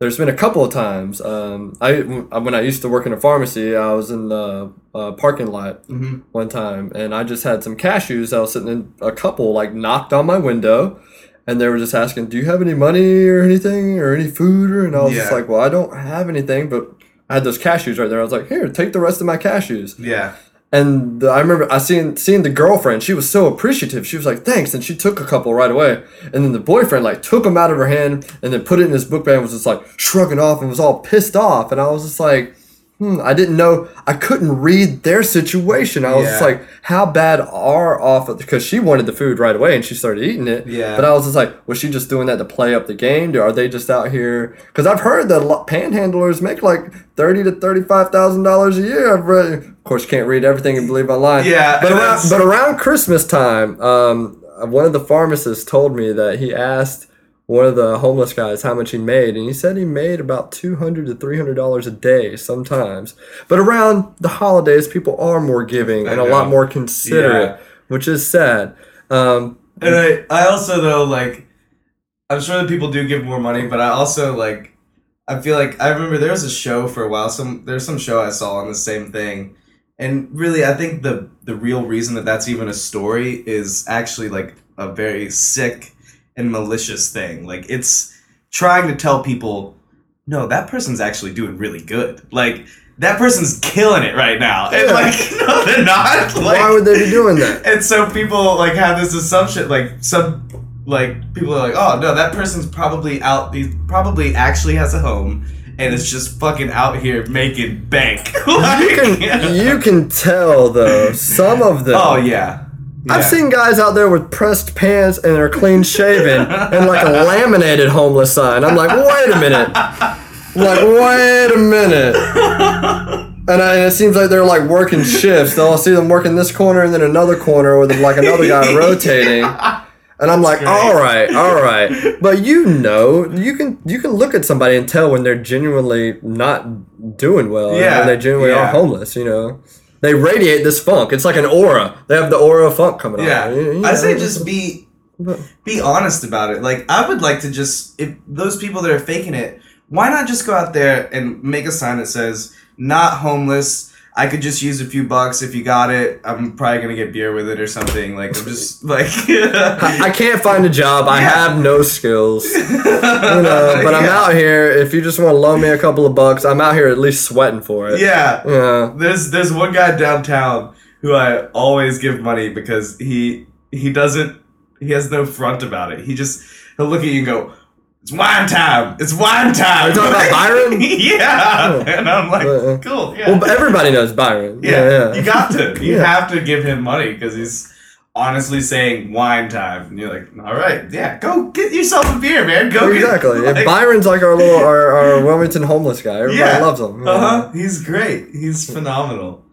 There's been a couple of times. Um, I when I used to work in a pharmacy, I was in the uh, parking lot hmm one time, and I just had some cashews. I was sitting in a couple like knocked on my window, and they were just asking, "Do you have any money or anything or any food?" Or and I was just like, "Well, I don't have anything, but." I had those cashews right there. I was like, "Here, take the rest of my cashews." yeah, And I remember I seen seeing the girlfriend. She was so appreciative. She was like, "Thanks," and she took a couple right away. And then the boyfriend like took them out of her hand and then put it in his book bag and was just like shrugging off and was all pissed off. And I was just like, "Hmm." I didn't know. I couldn't read their situation. I was just like, "How bad are off?" Because she wanted the food right away and she started eating it. Yeah. But I was just like, was she just doing that to play up the game? Or are they just out here? Because I've heard that panhandlers make like thirty to thirty-five thousand dollars a year. I've read. Of course, you can't read everything and believe online. Yeah, But around, but around Christmas time, um, one of the pharmacists told me that he asked one of the homeless guys how much he made, and he said he made about two hundred to three hundred dollars a day sometimes. But around the holidays, people are more giving and a lot more considerate, Yeah. which is sad. Um, And I, I also though like, I'm sure that people do give more money, but I also like, I feel like I remember there was a show for a while. Some there's some show I saw on the same thing, and really I think the the real reason that that's even a story is actually like a very sick and malicious thing. Like it's trying to tell people, no, that person's actually doing really good. Like that person's killing it right now, and Yeah. like no, they're not. Like, why would they be doing that? and so people like have this assumption, like some like people are like, oh no, that person's probably out. He probably actually has a home and is just fucking out here making bank. Like- You can you can tell though some of them. oh yeah. I've seen guys out there with pressed pants and they're clean shaven and like a laminated homeless sign. I'm like, wait a minute. Like, wait a minute. And, I, and it seems like they're like working shifts. I'll see them working this corner and then another corner with like another guy rotating. And I'm like, great. all right, all right. But you know, you can you can look at somebody and tell when they're genuinely not doing well. and when they genuinely are homeless. You know, they radiate this funk. It's like an aura. They have the aura of funk coming Yeah, out. You I say just be be honest about it. Like I would like to just if those people that are faking it, why not just go out there and make a sign that says not homeless. I could just use a few bucks if you got it. I'm probably gonna get beer with it or something. Like I'm just like I, I can't find a job. I Yeah. have no skills. You know, but I'm out here. If you just want to loan me a couple of bucks, I'm out here at least sweating for it. Yeah. Yeah. There's there's one guy downtown who I always give money because he he doesn't. He has no front about it. He just he'll look at you and go, "It's wine time. It's wine time." Are you talking about Byron? yeah, Oh. and I'm like, Uh, uh. cool. Yeah, Well, everybody knows Byron. yeah, Yeah, yeah. You got to. You have to give him money because he's honestly saying wine time, and you're like, all right, yeah, go get yourself a beer, man. Go get- exactly. like- And Byron's like our little our, our Wilmington homeless guy. Everybody loves him. Uh huh. He's great. He's phenomenal.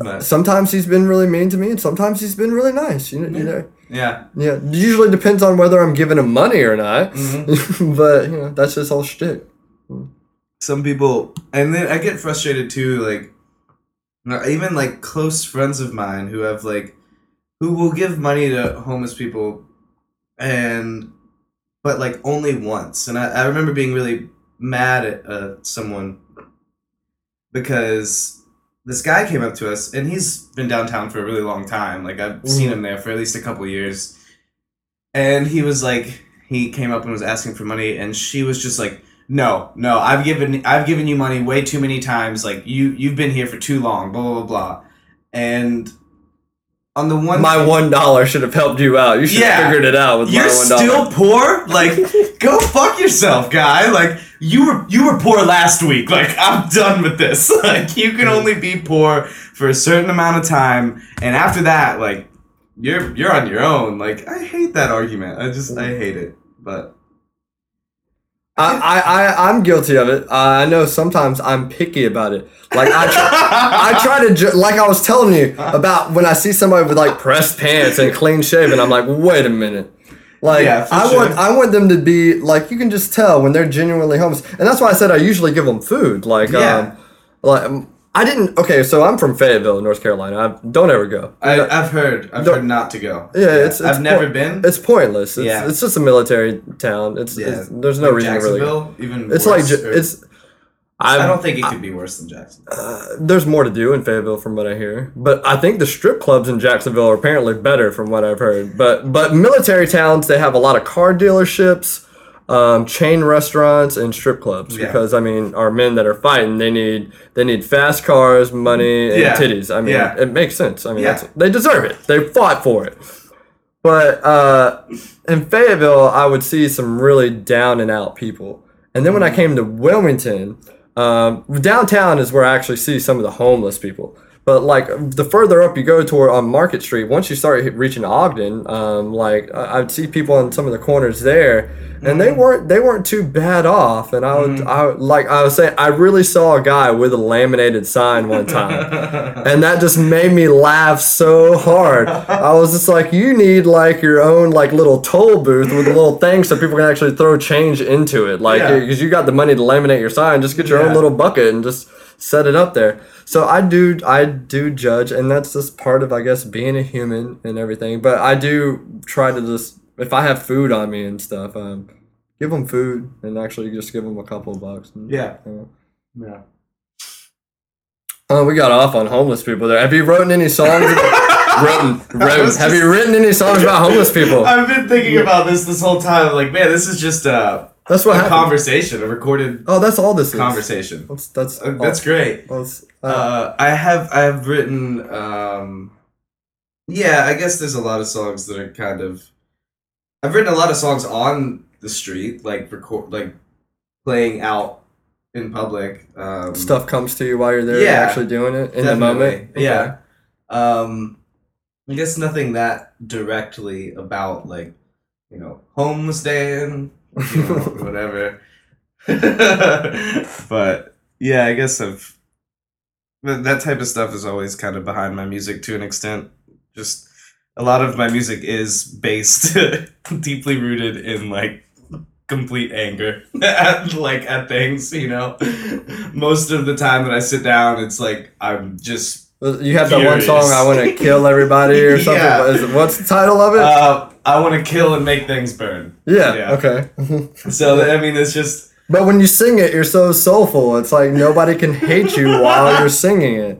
But, Sometimes he's been really mean to me, and sometimes he's been really nice. You know, you know. Yeah. Yeah, usually depends on whether I'm giving him money or not. Mhm. but you know, that's just all shtick. Some people, and then I get frustrated too. Like, uh, even like close friends of mine who have like, who will give money to homeless people, and but like only once. And I, I remember being really mad at uh, someone because this guy came up to us and he's been downtown for a really long time. Like I've seen Mhm. him there for at least a couple years. And he was like he came up and was asking for money and she was just like no, no, I've given I've given you money way too many times. Like you you've been here for too long, blah blah blah blah. And on the one My one dollar should have helped you out. You should Yeah. have figured it out with you're my one dollar. still poor? Like go fuck yourself, guy. Like you were you were poor last week. Like I'm done with this. Like you can only be poor for a certain amount of time, and after that, like you're you're on your own. Like I hate that argument. I just I hate it. But I, I, I, I'm guilty of it. Uh, I know sometimes I'm picky about it. Like I, try, I try to, ju- like I was telling you about when I see somebody with like pressed pants and clean shaven. I'm like, wait a minute. Like Yeah, I sure. want, I want them to be like you can just tell when they're genuinely homeless, and that's why I said I usually give them food. Like, Yeah. um, like um, I didn't. Okay, so I'm from Fayetteville, North Carolina. I don't ever go. I, I've heard I've heard not to go. Yeah, it's- it's I've never been. It's pointless. It's, Yeah. it's just a military town. It's, Yeah. it's there's no Like reason to really. Jacksonville, even It's like worse, ju- or- it's. I I've- don't think it could be worse than Jacksonville. Uh, there's more to do in Fayetteville from what I hear, but I think the strip clubs in Jacksonville are apparently better from what I've heard. But but military towns they have a lot of car dealerships, um, chain restaurants, and strip clubs Yeah. because I mean our men that are fighting they need they need fast cars, money, and Yeah. titties. I mean Yeah. it makes sense. I mean they deserve it. They fought for it. But uh, in Fayetteville, I would see some really down and out people. And then when I came to Wilmington, um, downtown is where I actually see some of the homeless people. But like the further up you go toward on Market Street, once you start reaching Ogden, um, like I- I'd see people on some of the corners there, and they mm-hmm. weren't they weren't too bad off. And I would mm-hmm. I like I was saying I really saw a guy with a laminated sign one time and that just made me laugh so hard. I was just like, you need like your own like little toll booth with a little thing so people can actually throw change into it. Like, Yeah. because you got the money to laminate your sign, just get your own little bucket and just set it up there. So I do, I do judge, and that's just part of, I guess, being a human and everything. But I do try to just, if I have food on me and stuff, um, give them food and actually just give them a couple of bucks. Yeah. Yeah. Yeah. Oh, we got off on homeless people there. Have you written any songs? written. Have just- you written any songs about homeless people? I've been thinking about this this whole time. Like, man, this is just a, That's what a happened. conversation, a recorded oh, that's all this is. conversation. That's that's Uh, That's great. that's, uh, Uh, I have I have written. Um, yeah, I guess there's a lot of songs that are kind of. I've written a lot of songs on the street, like record, like playing out in public. Um, stuff comes to you while you're there Yeah, actually doing it in definitely, the moment. Okay. Yeah. Um, I guess nothing that directly about like, you know, homeless Dan, you know, whatever. but yeah, I guess I've that that type of stuff is always kind of behind my music to an extent. Just a lot of my music is based deeply rooted in like complete anger at like at things, you know. Most of the time that I sit down, it's like I'm just You have that one song, I want to kill everybody or something. Yeah. What's the title of it? uh, I want to kill and make things burn. yeah, yeah. okay. So I mean, it's just but when you sing it, you're so soulful. It's like nobody can hate you while you're singing it.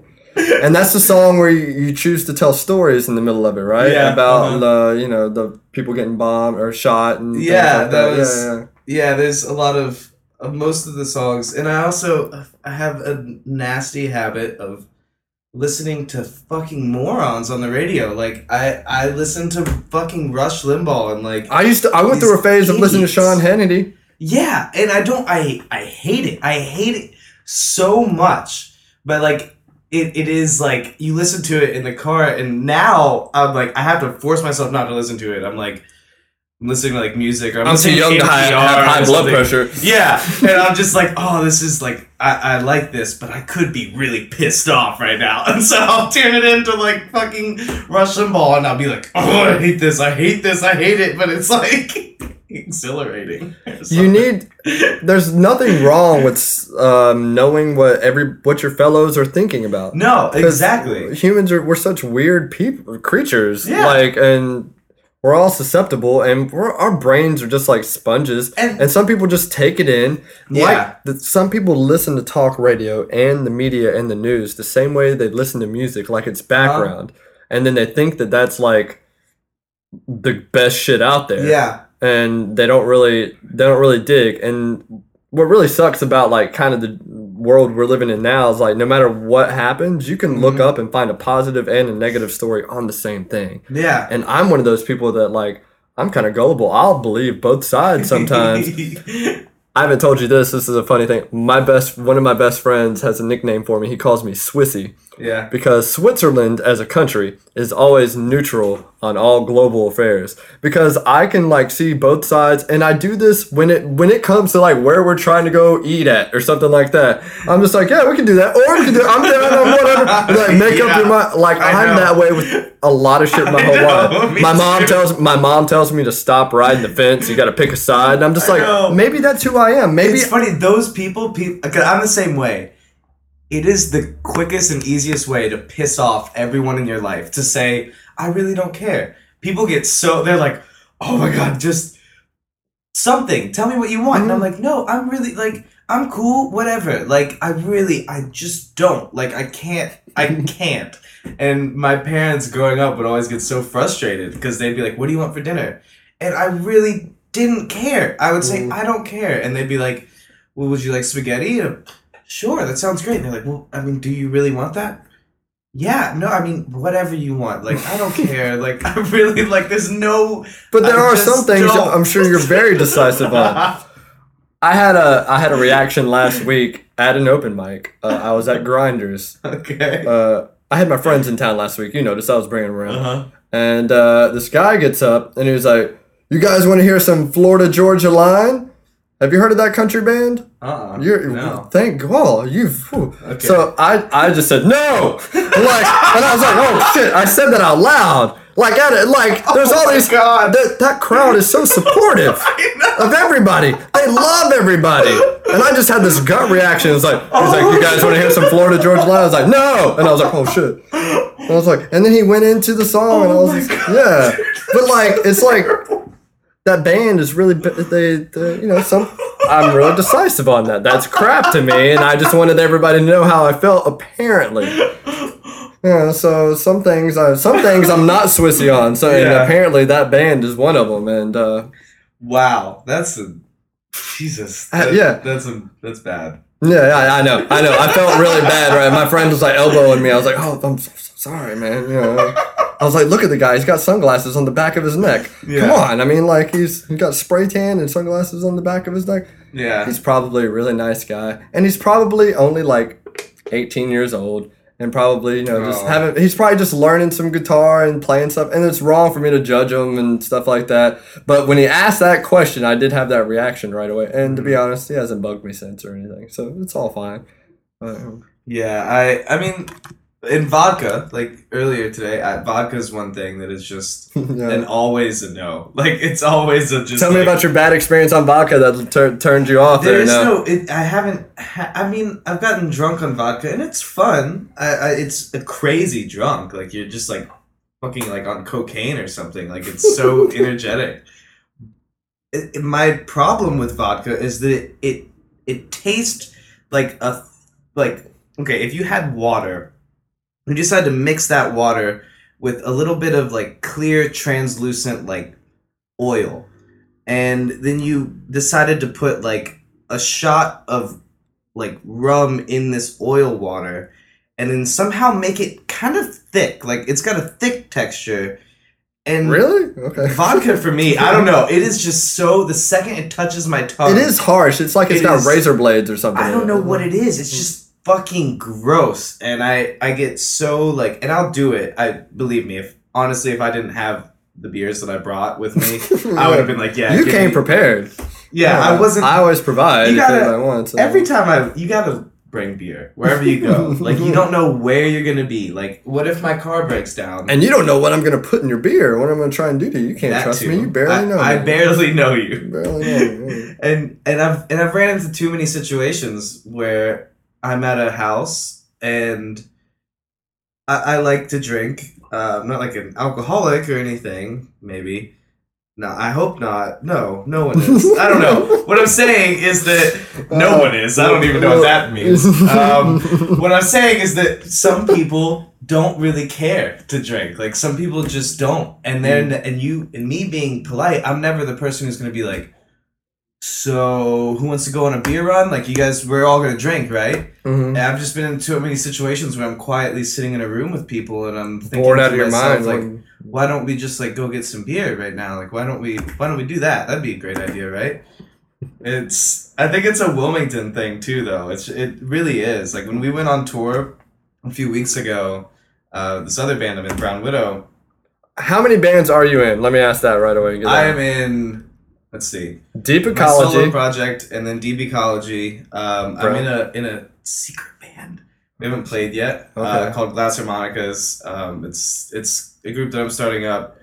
And that's the song where you, you choose to tell stories in the middle of it, right? Yeah, About uh-huh. the, you know, the people getting bombed or shot and Yeah, like that that. was- yeah, yeah. yeah. There's a lot of, of most of the songs, and I also I have a nasty habit of listening to fucking morons on the radio. Like I I listen to fucking Rush Limbaugh and like I used to. I went through a phase of listening to Sean. Hannity. yeah, and I don't I I hate it. I hate it so much. But like it, it is like you listen to it in the car and now I'm like I have to force myself not to listen to it. I'm like listening to like music or I'm, I'm too listening young to have, have high blood something. pressure. Yeah, and I'm just like, oh, this is like, I, I like this, but I could be really pissed off right now, and so I'll turn it into like fucking Rush Limbaugh, and I'll be like, oh, I hate this, I hate this, I hate it, but it's like exhilarating. You need. There's nothing wrong with um, knowing what every what your fellows are thinking about. No, exactly. Humans are we're such weird people creatures. Yeah. Like and we're all susceptible and we're, our brains are just like sponges. And- And, some people just take it in. Yeah. Like the, some people listen to talk radio and the media and the news the same way they listen to music, like it's uh-huh. background. And then they think that that's like the best shit out there Yeah, and they don't really they don't really dig and what really sucks about like kind of the world we're living in now is like no matter what happens you can look Mhm. up and find a positive and a negative story on the same thing. Yeah. and i'm one of those people that like i'm kind of gullible. I'll believe both sides sometimes. I haven't told you this this is a funny thing. My best one of my best friends has a nickname for me. He calls me swissy yeah. because Switzerland as a country is always neutral on all global affairs because I can like see both sides and I do this when it when it comes to like where we're trying to go eat at or something like that. I'm just like, yeah, we can do that or we can do I'm down on whatever. Like make Yeah. up your mind. Like I I'm know. that way with a lot of shit my whole life. My mom too. tells my mom tells me to stop riding the fence. You got to pick a side and I'm just I like, know. maybe that's who I am. Maybe it's funny those people people i'm the same way it is the quickest and easiest way to piss off everyone in your life to say i really don't care. People get so they're like oh my god just something. Tell me what you want. And i'm like no i'm really like i'm cool whatever. Like i really i just don't. Like i can't i can't. And my parents growing up would always get so frustrated because they'd be like what do you want for dinner? And i really didn't care. I would say Mm. i don't care. And they'd be like well would you like spaghetti sure that sounds great and they're like well i mean do you really want that yeah no i mean whatever you want like i don't care like i really like there's no but there I are some things don't. I'm sure you're very decisive on. I had a I had a reaction last week at an open mic. Uh, I was at Grinders. okay Uh, I had my friends in town last week. You noticed I was bringing them around. uh-huh And uh, this guy gets up and he was like, "You guys want to hear some Florida Georgia Line? Have you heard of that country band? uh-uh You're no thank God you've." Okay. So I I just said no, like, and I was like, "Oh shit!" I said that out loud. Like at it, like there's Oh all these. God. That, that crowd is so supportive of everybody. They love everybody. And I just had this gut reaction. It's like, he's like, you guys want to hear some Florida Georgia Line? I was like, no. And I was like, oh shit. And I was like, and then he went into the song, and I Oh was like, yeah. But like, it's like that band is really they, they you know some. I'm really decisive on that. That's crap to me, and I just wanted everybody to know how I felt. Apparently, yeah. So some things, I, some things I'm not Swissy on. So Yeah. apparently that band is one of them. And uh, wow that's a jesus Uh, yeah. that's a that's bad Yeah, I, I know, I know. I felt really bad, right? My friend was like elbowing me. I was like, "Oh, I'm so, so sorry, man." You know, I was like, "Look at the guy. He's got sunglasses on the back of his neck. Yeah. Come on. I mean, like he's he's got spray tan and sunglasses on the back of his neck. yeah He's probably a really nice guy, and he's probably only like 18 years old, and probably you know just Oh. having. He's probably just learning some guitar and playing stuff, and it's wrong for me to judge him and stuff like that. But when he asked that question, I did have that reaction right away, and to be Mm-hmm. honest, he hasn't bugged me since or anything, so it's all fine. But, um, Yeah, I I mean, in vodka, like earlier today, vodka is one thing that is just yeah. and always a no. Like it's always a just. Tell me like, about your bad experience on vodka that tur- turned you off There is now. no. It, I haven't. Ha- I mean, I've gotten drunk on vodka, and it's fun. I, I it's a crazy drunk. Like you're just like fucking like on cocaine or something. Like it's so energetic. It, it- my problem with vodka is that it, it it tastes like a like okay if you had water you decide to mix that water with a little bit of like clear translucent like oil and then you decided to put like a shot of like rum in this oil water and then somehow make it kind of thick. Like it's got a thick texture. And Really? Okay. vodka for me, I don't know. It is just so the second it touches my tongue. It is harsh. It's like it's It got is- razor blades or something. I don't know what it is. It's just fucking gross, and I I get so like, and I'll do it. I believe me. If honestly, if I didn't have the beers that I brought with me, I would have been like, yeah, you came me- prepared. Yeah, I wasn't. I always provide You gotta- I want. So. every time I, you gotta bring beer wherever you go. like you don't know where you're gonna be. Like, what if my car breaks down? and you don't know what I'm gonna put in your beer. What I'm gonna try and do to you. You can't That trust too. me. You barely I, know. I me. barely know you. You barely know. me. and and I've and I've ran into too many situations where I'm at a house and I, I like to drink. Uh, I'm not like an alcoholic or anything. Maybe. No, I hope not. No, no one is. I don't know. What I'm saying is that no one is. I don't even know what that means. Um, what I'm saying is that some people don't really care to drink. Like some people just don't. And then and you and me being polite, I'm never the person who's gonna be like, so who wants to go on a beer run? Like you guys, we're all gonna drink, right? Mhm. And I've just been in too many situations where I'm quietly sitting in a room with people and I'm thinking Bored out of your mind. like, why don't we just like go get some beer right now? Like why don't we why don't we do that? That'd be a great idea, right? It's I think it's a Wilmington thing too though. It's it really is. Like when we went on tour a few weeks ago, uh, this other band I'm in, Brown Widow, How many bands are you in? Let me ask that right away. I am in let's see. Deep My solo Ecology. project and then Deep Ecology. Um, I'm in a in a secret band. We haven't played yet. Uh, Okay. called Glass Harmonicas. Um, it's it's a group that I'm starting up.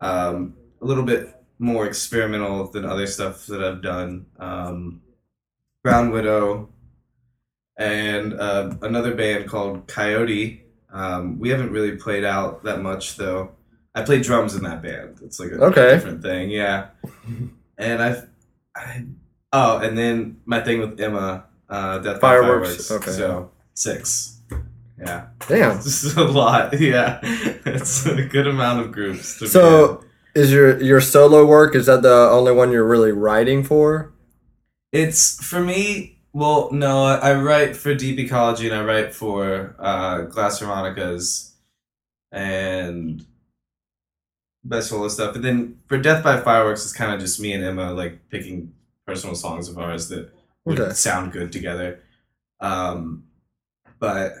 Um, a little bit more experimental than other stuff that I've done. Um, Brown Widow, and uh, another band called Coyote. Um, we haven't really played out that much though. I play drums in that band. It's like a Okay. different thing, yeah. And I've, I, oh, and then my thing with Emma, uh, Death Fireworks, Fireworks. okay. So six. Yeah, Damn. this is a lot. Yeah, it's a good amount of groups. To So-. Is your your solo work? Is that the only one you're really writing for? It's for me. Well, no, I, I write for Deep Ecology and I write for uh, Glass Harmonicas and best solo stuff. And then for Death by Fireworks, it's kind of just me and Emma like picking personal songs of ours that would Okay. sound good together. Um, but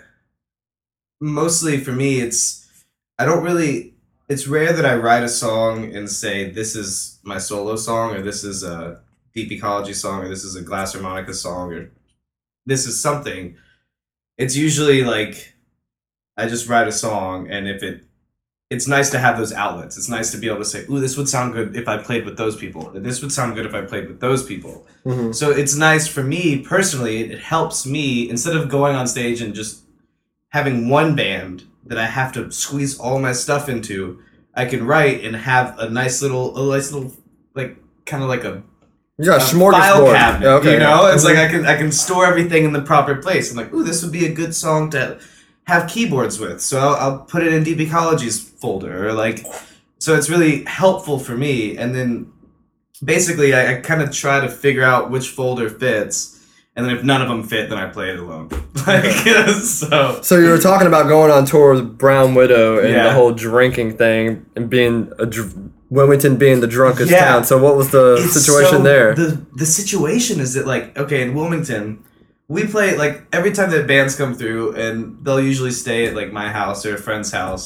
mostly for me, it's I don't really. It's rare that I write a song and say this is my solo song or this is a Deep Ecology song or this is a Glass Harmonica song or this is something. It's usually like I just write a song and if it it's nice to have those outlets. It's nice to be able to say, "Ooh, this would sound good if I played with those people. This would sound good if I played with those people." Mhm. So it's nice for me personally. It helps me instead of going on stage and just having one band that I have to squeeze all my stuff into. I can write and have a nice little, a nice little, like kind of like a, You got a file cabinet. Yeah, okay. You know, it's Mhm. like I can I can store everything in the proper place. I'm like, ooh, this would be a good song to have keyboards with. So I'll, I'll put it in Deep Ecology's folder or like. So it's really helpful for me. And then basically, I, I kind of try to figure out which folder fits. And then if none of them fit, then I play it alone. like so. So you were talking about going on tour with Brown Widow and the whole drinking thing and being a dr- Wilmington being the drunkest Yeah. town. So what was the It's situation so- there? The the situation is that like okay in Wilmington, we play like every time that bands come through and they'll usually stay at like my house or a friend's house,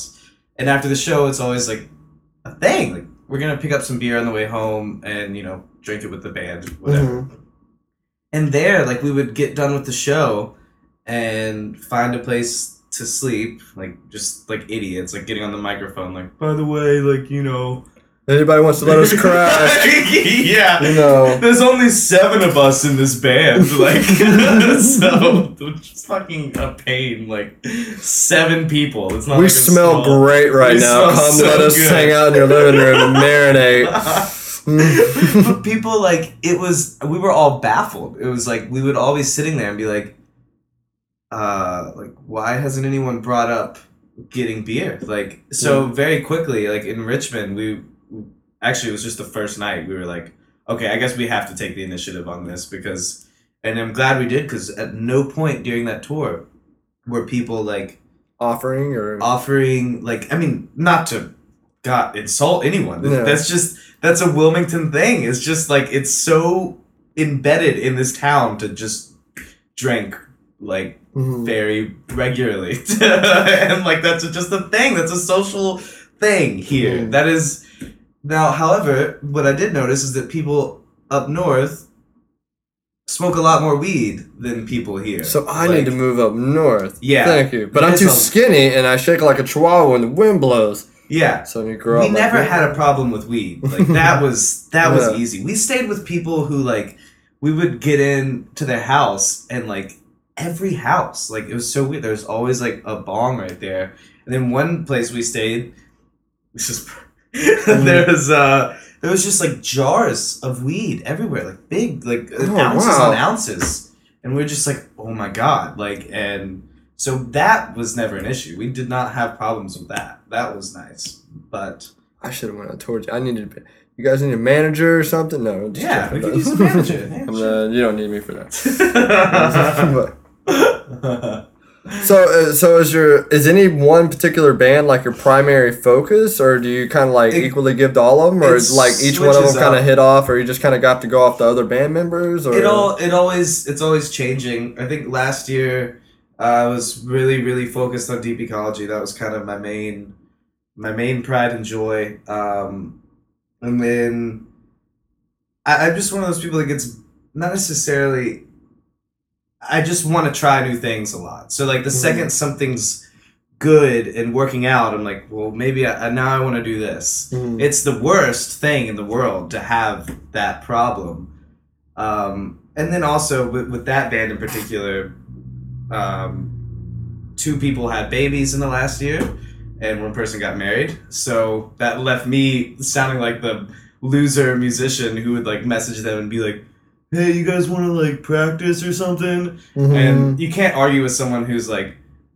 and after the show it's always like a thing like we're gonna pick up some beer on the way home and you know drink it with the band whatever. Mhm. And there like we would get done with the show and find a place to sleep like just like idiots like getting on the microphone like by the way like you know Anybody wants to let us crash? yeah you know. there's only seven of us in this band, like so it's fucking a pain. Like seven people. It's not. We like smell small- great right We now. Come so let us good. hang out in your living room and marinate. but people like it was. We were all baffled. It was like we would all be sitting there and be like, uh, like why hasn't anyone brought up getting beer? Like so very quickly. Like in Richmond, we actually it was just the first night. We were like, okay, I guess we have to take the initiative on this because, and I'm glad we did because at no point during that tour were people like Offering or offering like I mean not to God insult anyone. No. That's just that's a Wilmington thing. It's just like it's so embedded in this town to just drink like Mhm. very regularly and like that's just a thing that's a social thing here Mhm. that is now however what i did notice is that people up north smoke a lot more weed than people here So I Like, need to move up north. Yeah. Thank you. But I'm too skinny and I shake like a chihuahua when the wind blows. yeah So you grow we up. like never that. had a problem with weed like that was that was Yeah. easy we stayed with people who like we would get in to their house and like every house like it was so weird there was always like a bong right there and then one place we stayed this is there was uh there was just like jars of weed everywhere like big like Oh, ounces wow. on ounces and we are just like oh my god like and so that was never an issue we did not have problems with that that was nice but I should have went on tour. I needed. You guys need a manager or something? No. Just Yeah, we could use a manager. Uh, you don't need me for that. So, uh, so is your is any one particular band like your primary focus, or do you kind of like It- equally give to all of them, or like each one of them kind of hit off, or you just kind of got to go off the other band members, or it all it always it's always changing. I think last year uh, I was really really focused on deep ecology. That was kind of my main my main pride and joy. Um, and then I, I'm just one of those people that gets not necessarily. I just want to try new things a lot. So like the Mhm. second something's good and working out, I'm like, well, maybe I, now I want to do this. Mhm. It's the worst thing in the world to have that problem. Um, and then also with, with that band in particular, um, two people had babies in the last year, and one person got married. So that left me sounding like the loser musician who would like message them and be like, "Hey, you guys want to like practice or something?" Mhm. And you can't argue with someone who's like,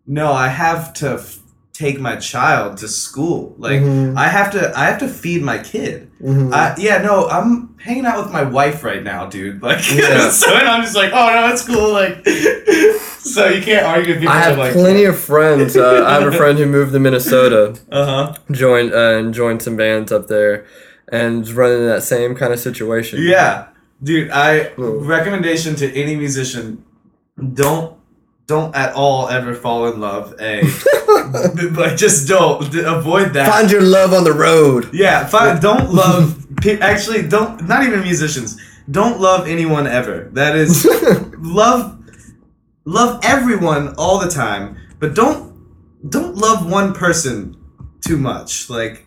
"No, I have to f- take my child to school. Like, Mhm. I have to, I have to feed my kid." Mhm. I, yeah, no, I'm hanging out with my wife right now, dude. Like, Yeah. so and I'm just like, oh no, it's cool. Like, so you can't argue with people. I have like, plenty of friends. Uh, I have a friend who moved to Minnesota, Uh huh. joined uh, and joined some bands up there, and running that same kind of situation. Yeah, dude. I recommendation to any musician: don't, don't at all ever fall in love. A, like, just don't D- avoid that. Find your love on the road. Yeah, fine. Don't love. Actually, don't. Not even musicians. Don't love anyone ever. That is love. Love everyone all the time, but don't don't love one person too much. Like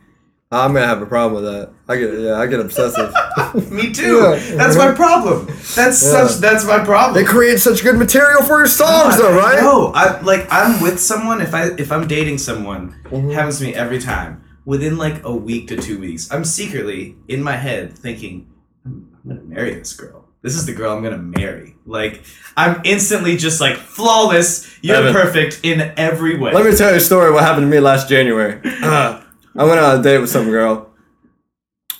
I'm gonna have a problem with that. I get yeah, I get obsessive. me too. Yeah. That's my problem. That's Yeah. such. That's my problem. they create such good material for your songs, though, right? No, I like I'm with someone. If I if I'm dating someone, Mhm. it happens to me every time. Within like a week to two weeks, I'm secretly in my head thinking, I'm, I'm gonna marry this girl. This is the girl I'm gonna marry. Like I'm instantly just like flawless. You're Evan. perfect in every way. Let me tell you a story. What happened to me last January? Uh, I went on a date with some girl.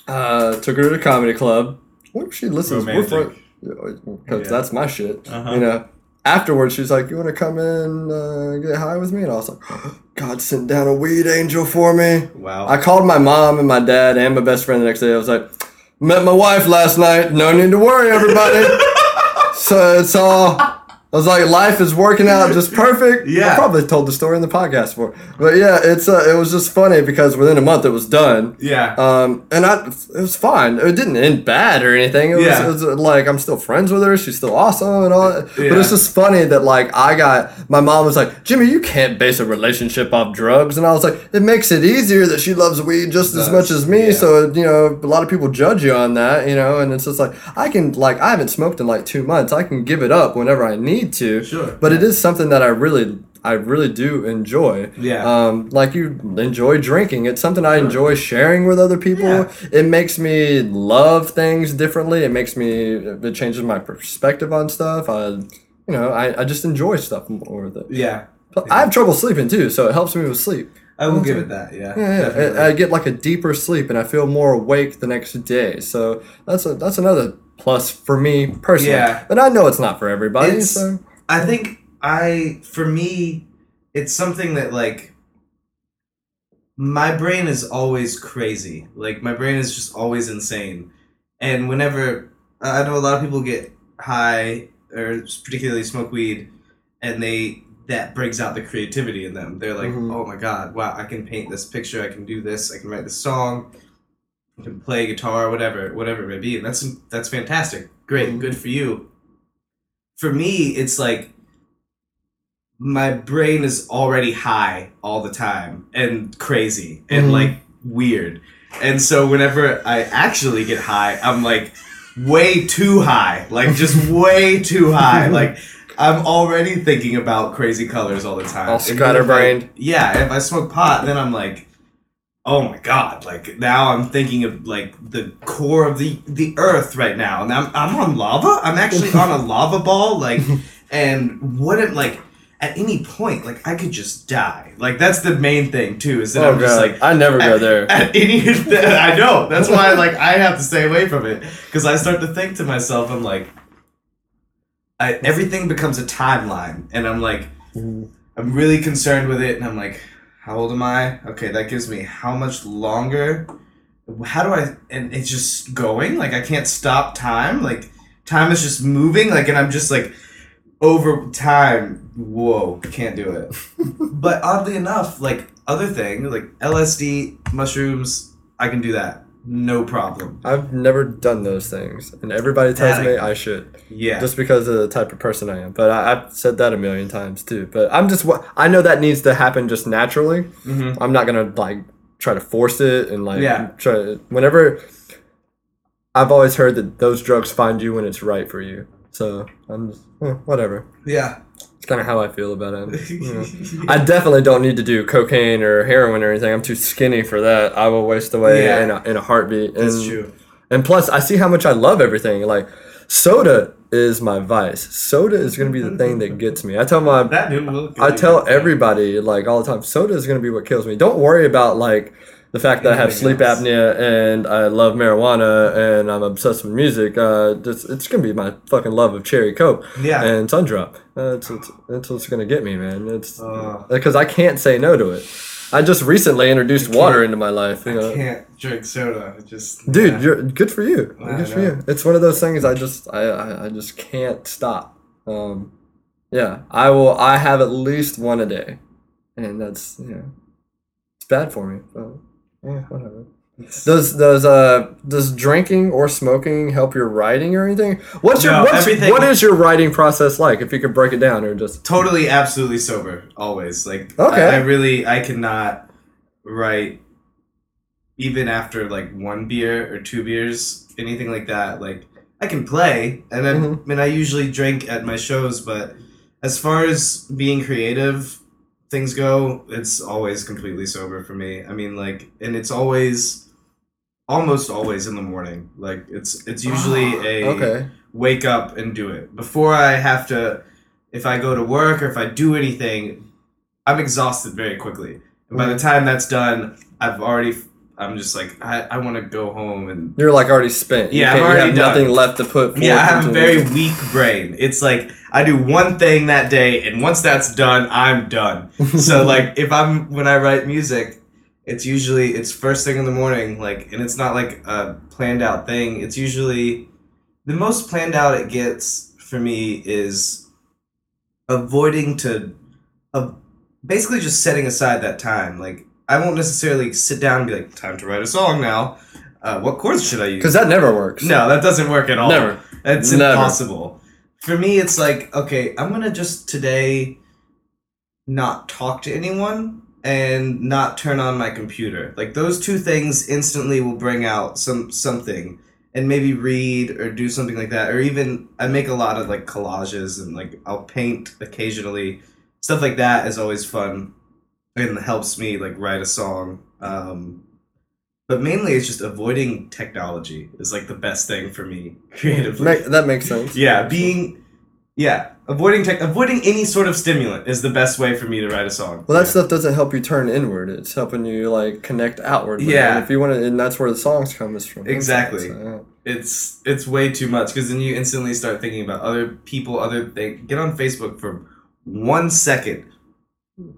Uh, took her to the comedy club. What if she listens? We're Romantic. because Yeah. that's my shit. Uh-huh. You know. Afterwards, she's like, "You want to come in, uh, get high with me?" And I was like, "God sent down a weed angel for me." wow. I called my mom and my dad and my best friend the next day. I was like, "Met my wife last night. No need to worry, everybody." so it's all. I was like, life is working out just perfect. Yeah. I probably told the story in the podcast before, but yeah, it's uh, it was just funny because within a month it was done. yeah. Um, and I, it was fine. It didn't end bad or anything. It was, Yeah. it was uh, like I'm still friends with her. She's still awesome and all. that. But it's just funny that like I got my mom was like, Jimmy, you can't base a relationship off drugs, and I was like, it makes it easier that she loves weed just as much as me. yeah. So you know, a lot of people judge you on that, you know, and it's just like I can like I haven't smoked in like two months. I can give it up whenever I need to. Sure. But it is something that I really. I really do enjoy. Yeah. Um, like you enjoy drinking. It's something I enjoy sharing with other people. Yeah. It makes me love things differently. It makes me it changes my perspective on stuff. I you know, I, I just enjoy stuff more with it. yeah. But I have trouble sleeping too, so it helps me with sleep. I will give it that. Yeah. Yeah, yeah. I, I get like a deeper sleep and I feel more awake the next day. So that's a that's another plus for me personally. Yeah. But I know it's not for everybody. So I think I, for me, it's something that like my brain is always crazy. Like my brain is just always insane. And whenever I know a lot of people get high or particularly smoke weed and they that brings out the creativity in them. They're like, Mhm. "Oh my god, wow, I can paint this picture, I can do this, I can write this song, can play guitar, whatever, whatever it may be." And that's that's fantastic. Great, Mhm. good for you. For me, it's like my brain is already high all the time and crazy and Mhm. like weird. And so whenever I actually get high, I'm like way too high. Like just way too high. Like I'm already thinking about crazy colors all the time. All And then if scatterbrained. I- Yeah, if I smoke pot, then I'm like, oh my god! Like now I'm thinking of like the core of the the earth right now, and I'm I'm on lava. I'm actually on a lava ball. Like, and wouldn't like at any point like I could just die. Like that's the main thing too. Is that oh I'm just like I never go there. at any I know. That's why like I have to stay away from it because I start to think to myself, I'm like, I, everything becomes a timeline, and I'm like, mm. I'm really concerned with it, and I'm like, how old am I? Okay, that gives me how much longer? How do I? And it's just going. Like I can't stop time. Like time is just moving. Like and I'm just like over time. Whoa, can't do it. but oddly enough, like other thing, like LSD, mushrooms, I can do that. No problem. I've never done those things, and everybody tells me I should, Yeah. just because of the type of person I am. But I, I've said that a million times too. But I'm just what I know that needs to happen just naturally. hmm I'm not gonna like try to force it and like Yeah. try whenever. I've always heard that those drugs find you when it's right for you. So I'm just, eh, whatever. Yeah. It's kind of how I feel about it. you know. I definitely don't need to do cocaine or heroin or anything. I'm too skinny for that. I will waste away Yeah. in, a, in a heartbeat. And, That's true. And plus, I see how much I love everything. Like, soda is my vice. Soda is going to be the thing that gets me. I tell my, That. I tell everybody like all the time, soda is going to be what kills me. Don't worry about like the fact that I have sleep else. apnea and I love marijuana and I'm obsessed with music. Uh, it's, it's going to be my fucking love of cherry coke Yeah. and Sundrop. Uh, it's, it's, that's what's gonna get me, man. It's Uh, because I can't say no to it. I just recently introduced water into my life. You I know, can't drink soda. It just. dude, yeah. you're good for you. I good for you. It's one of those things. I just, I, I, I just can't stop. Um, yeah, I will. I have at least one a day, and that's you know, it's bad for me. But yeah, whatever. Does does uh does drinking or smoking help your writing or anything? What's your No, what's, everything- what is your writing process like? If you could break it down or just totally absolutely sober always like Okay. I, I really i cannot write even after like one beer or two beers anything like that like i can play and then Mhm. and i usually drink at my shows but as far as being creative things go it's always completely sober for me i mean like and it's always almost always in the morning like it's it's usually ah, a okay. wake up and do it before I have to. If I go to work or if I do anything, I'm exhausted very quickly. And by the time that's done, I've already. I'm just like I, I want to go home and. You're like already spent. You Yeah, I'm can't- you already have done. nothing left to put. Yeah, I have a very weak brain. It's like I do one thing that day, and once that's done, I'm done. so like if I'm when I write music, it's usually it's first thing in the morning, like and it's not like a planned out thing. It's usually the most planned out it gets for me is avoiding to uh, basically just setting aside that time. Like I won't necessarily sit down and be like, time to write a song now. Uh, what chords should I use? because that never works. No, that doesn't work at all. never. It's Never. impossible. For me, it's like, okay, I'm gonna just today not talk to anyone and not turn on my computer. Like those two things instantly will bring out some something and maybe read or do something like that. Or even I make a lot of like collages and like I'll paint occasionally. Stuff like that is always fun and helps me like write a song. Um, but mainly it's just avoiding technology is like the best thing for me creatively. Make, that makes sense. yeah, being yeah, avoiding tech avoiding any sort of stimulant is the best way for me to write a song. Well, that Yeah. stuff doesn't help you turn inward. It's helping you like connect outward. Yeah. If you want to, and that's where the songs comes from. Exactly. So, it's it's way too much because then you instantly start thinking about other people, other things. Get on Facebook for one second.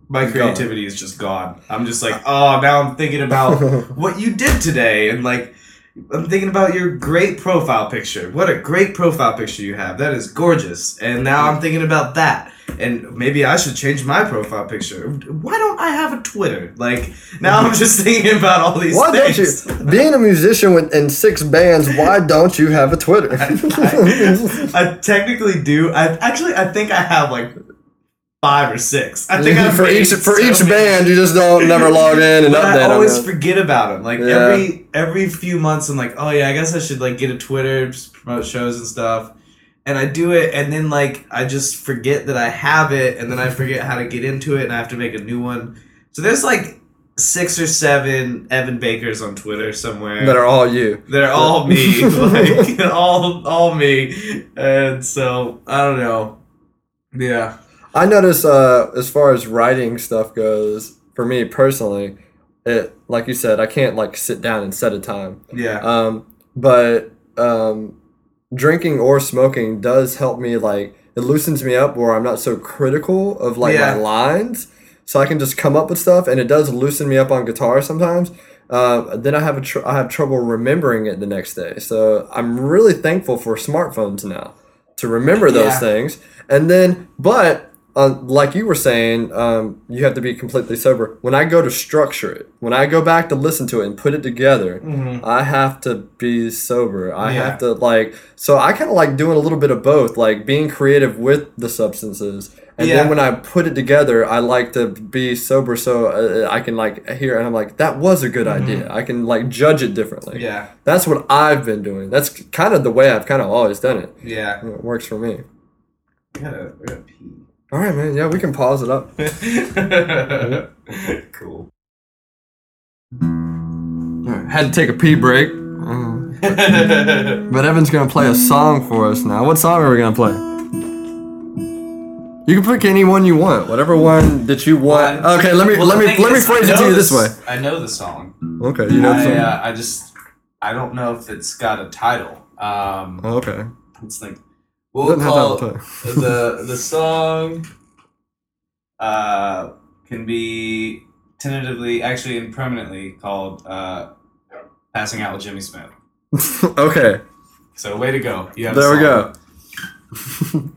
My Gone. creativity is just gone. I'm just like, oh, now I'm thinking about what you did today, and like, I'm thinking about your great profile picture. What a great profile picture you have. That is gorgeous. And now I'm thinking about that. And maybe I should change my profile picture. Why don't I have a Twitter? Like now I'm just thinking about all these Why don't you? things. Being a musician with, in six bands, why don't you have a Twitter? I, I technically do. I actually I think I have like five or six. I think mhm. I for each for each band, you just don't never log in and update. I always forget about them. Like Yeah. every every few months, I'm like, oh yeah, I guess I should like get a Twitter, just promote shows and stuff. And I do it, and then like I just forget that I have it, and then I forget how to get into it, and I have to make a new one. So there's like six or seven Evan Bakers on Twitter somewhere that are all you. they're all me, like all all me, and so I don't know. Yeah. I notice uh, as far as writing stuff goes, for me personally, it like you said, I can't like sit down and set a time. Yeah. Um, but um, drinking or smoking does help me like it loosens me up where I'm not so critical of like Yeah. my lines, so I can just come up with stuff, and it does loosen me up on guitar sometimes. Uh, then I have a tr- I have trouble remembering it the next day, so I'm really thankful for smartphones now to remember those Yeah. things. And then, but uh, like you were saying, um, you have to be completely sober. When I go to structure it, when I go back to listen to it and put it together, Mhm. I have to be sober. I Yeah. have to like so I kind of like doing a little bit of both, like being creative with the substances. And Yeah. then when I put it together, I like to be sober so uh, I can like hear and I'm like that was a good idea. I can like judge it differently. Yeah. That's what I've been doing. That's kind of the way I've kind of always done it. Yeah. It works for me. I gotta, I gotta pee. All right, man. Yeah, we can pause it up. cool. Had to take a pee break. Uh, but Evan's gonna play a song for us now. What song are we gonna play? You can pick any one you want, whatever one that you want. Well, Okay, let me well, let me let me phrase it to you this way. I know the song. Okay, you know the I, song. uh, I just I don't know if it's got a title. Um, Oh, okay. it's like we'll doesn't call the the song uh, can be tentatively, actually, and permanently called uh, "Passing Out with Jimmy Smith." okay, So way to go! You have there we go.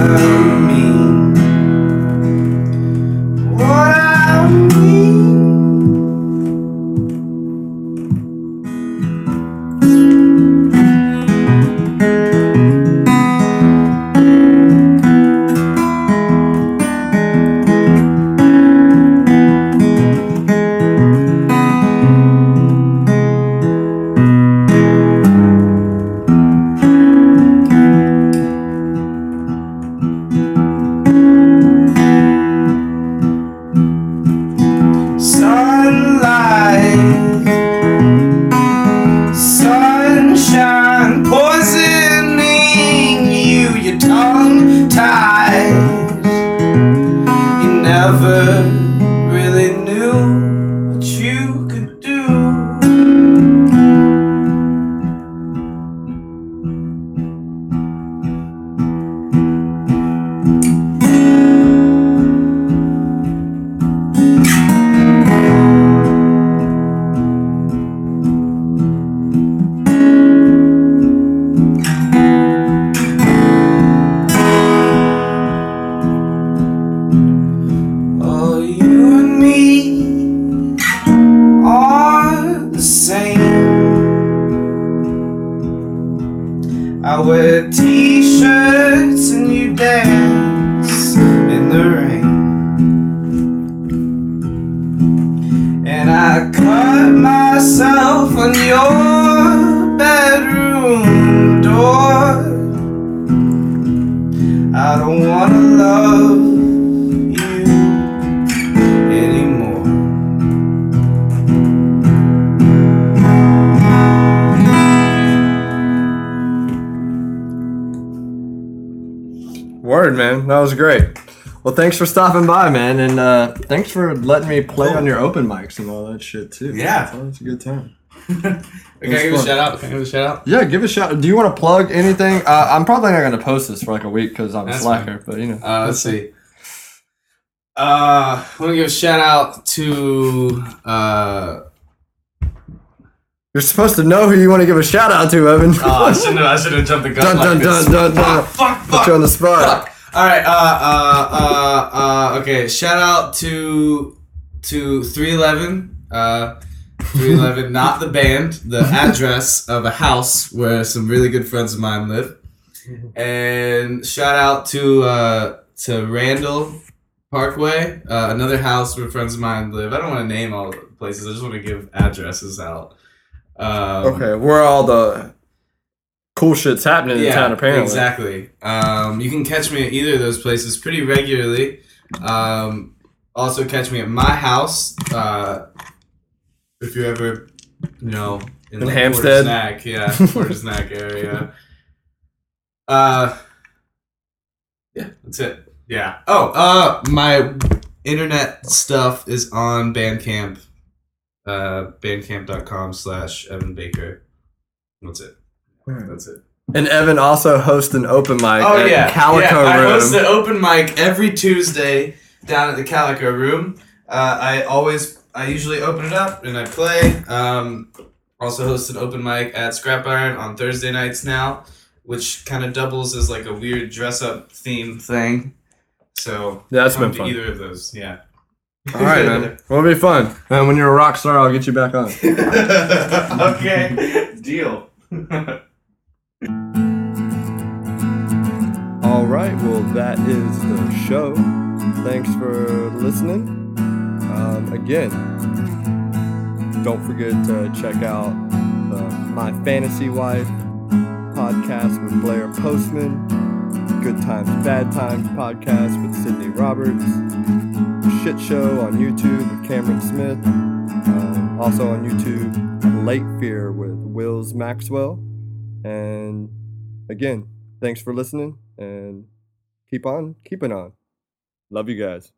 I thanks for stopping by, man, and uh, thanks for letting me play on your open mics and all that shit too. Yeah. It's a good time. Can I give a shout out? Can I give a shout out? Yeah, give a shout. Do you want to plug anything? Uh, I'm probably not going to post this for like a week because I'm a slacker, but you know. Uh, let's see. Uh, I want to give a shout out to uh. You're supposed to know who you want to give a shout out to, Evan. Oh, I shouldn't have. I should have jumped the gun. Dun, like dun, this. dun, dun, dun. Fuck! Fuck! Put you on the spot. Fuck. All right. Uh. Uh. Uh. Uh. Okay. Shout out to to three eleven. Uh. 311, not the band, the address of a house where some really good friends of mine live. And shout out to uh, to Randall Parkway, uh, another house where friends of mine live. I don't want to name all the places. I just want to give addresses out. Um, Okay, where all the cool shit's happening in town, apparently. Exactly. Um, you can catch me at either of those places pretty regularly. Um, also, catch me at my house. Uh, if you're ever, you know, in, In like Hampstead? Snack, yeah, Porters Neck area. Uh, yeah, that's it. Yeah. Oh, uh, my internet stuff is on Bandcamp. Uh, bandcamp.com slash Evan Baker. That's it. That's it. And Evan also hosts an open mic Oh at yeah, Calico yeah. I host an open mic every Tuesday down at the Calico Room. Uh, I always, I usually open it up and I play. Um, also host an open mic at Scrap Iron on Thursday nights now, which kind of doubles as like a weird dress up theme thing. So Yeah, that's come been to fun. either of those, yeah. All right, man. Well, it'll be fun. And when you're a rock star, I'll get you back on. okay, deal. All right, well, that is the show. Thanks for listening. Um, again, don't forget to check out the My Fantasy Wife podcast with Blair Postman, Good Times, Bad Times podcast with Sydney Roberts, Shit Show on YouTube with Cameron Smith, um, also on YouTube, Late Fear with Wills Maxwell. And again, thanks for listening and keep on keeping on. Love you guys.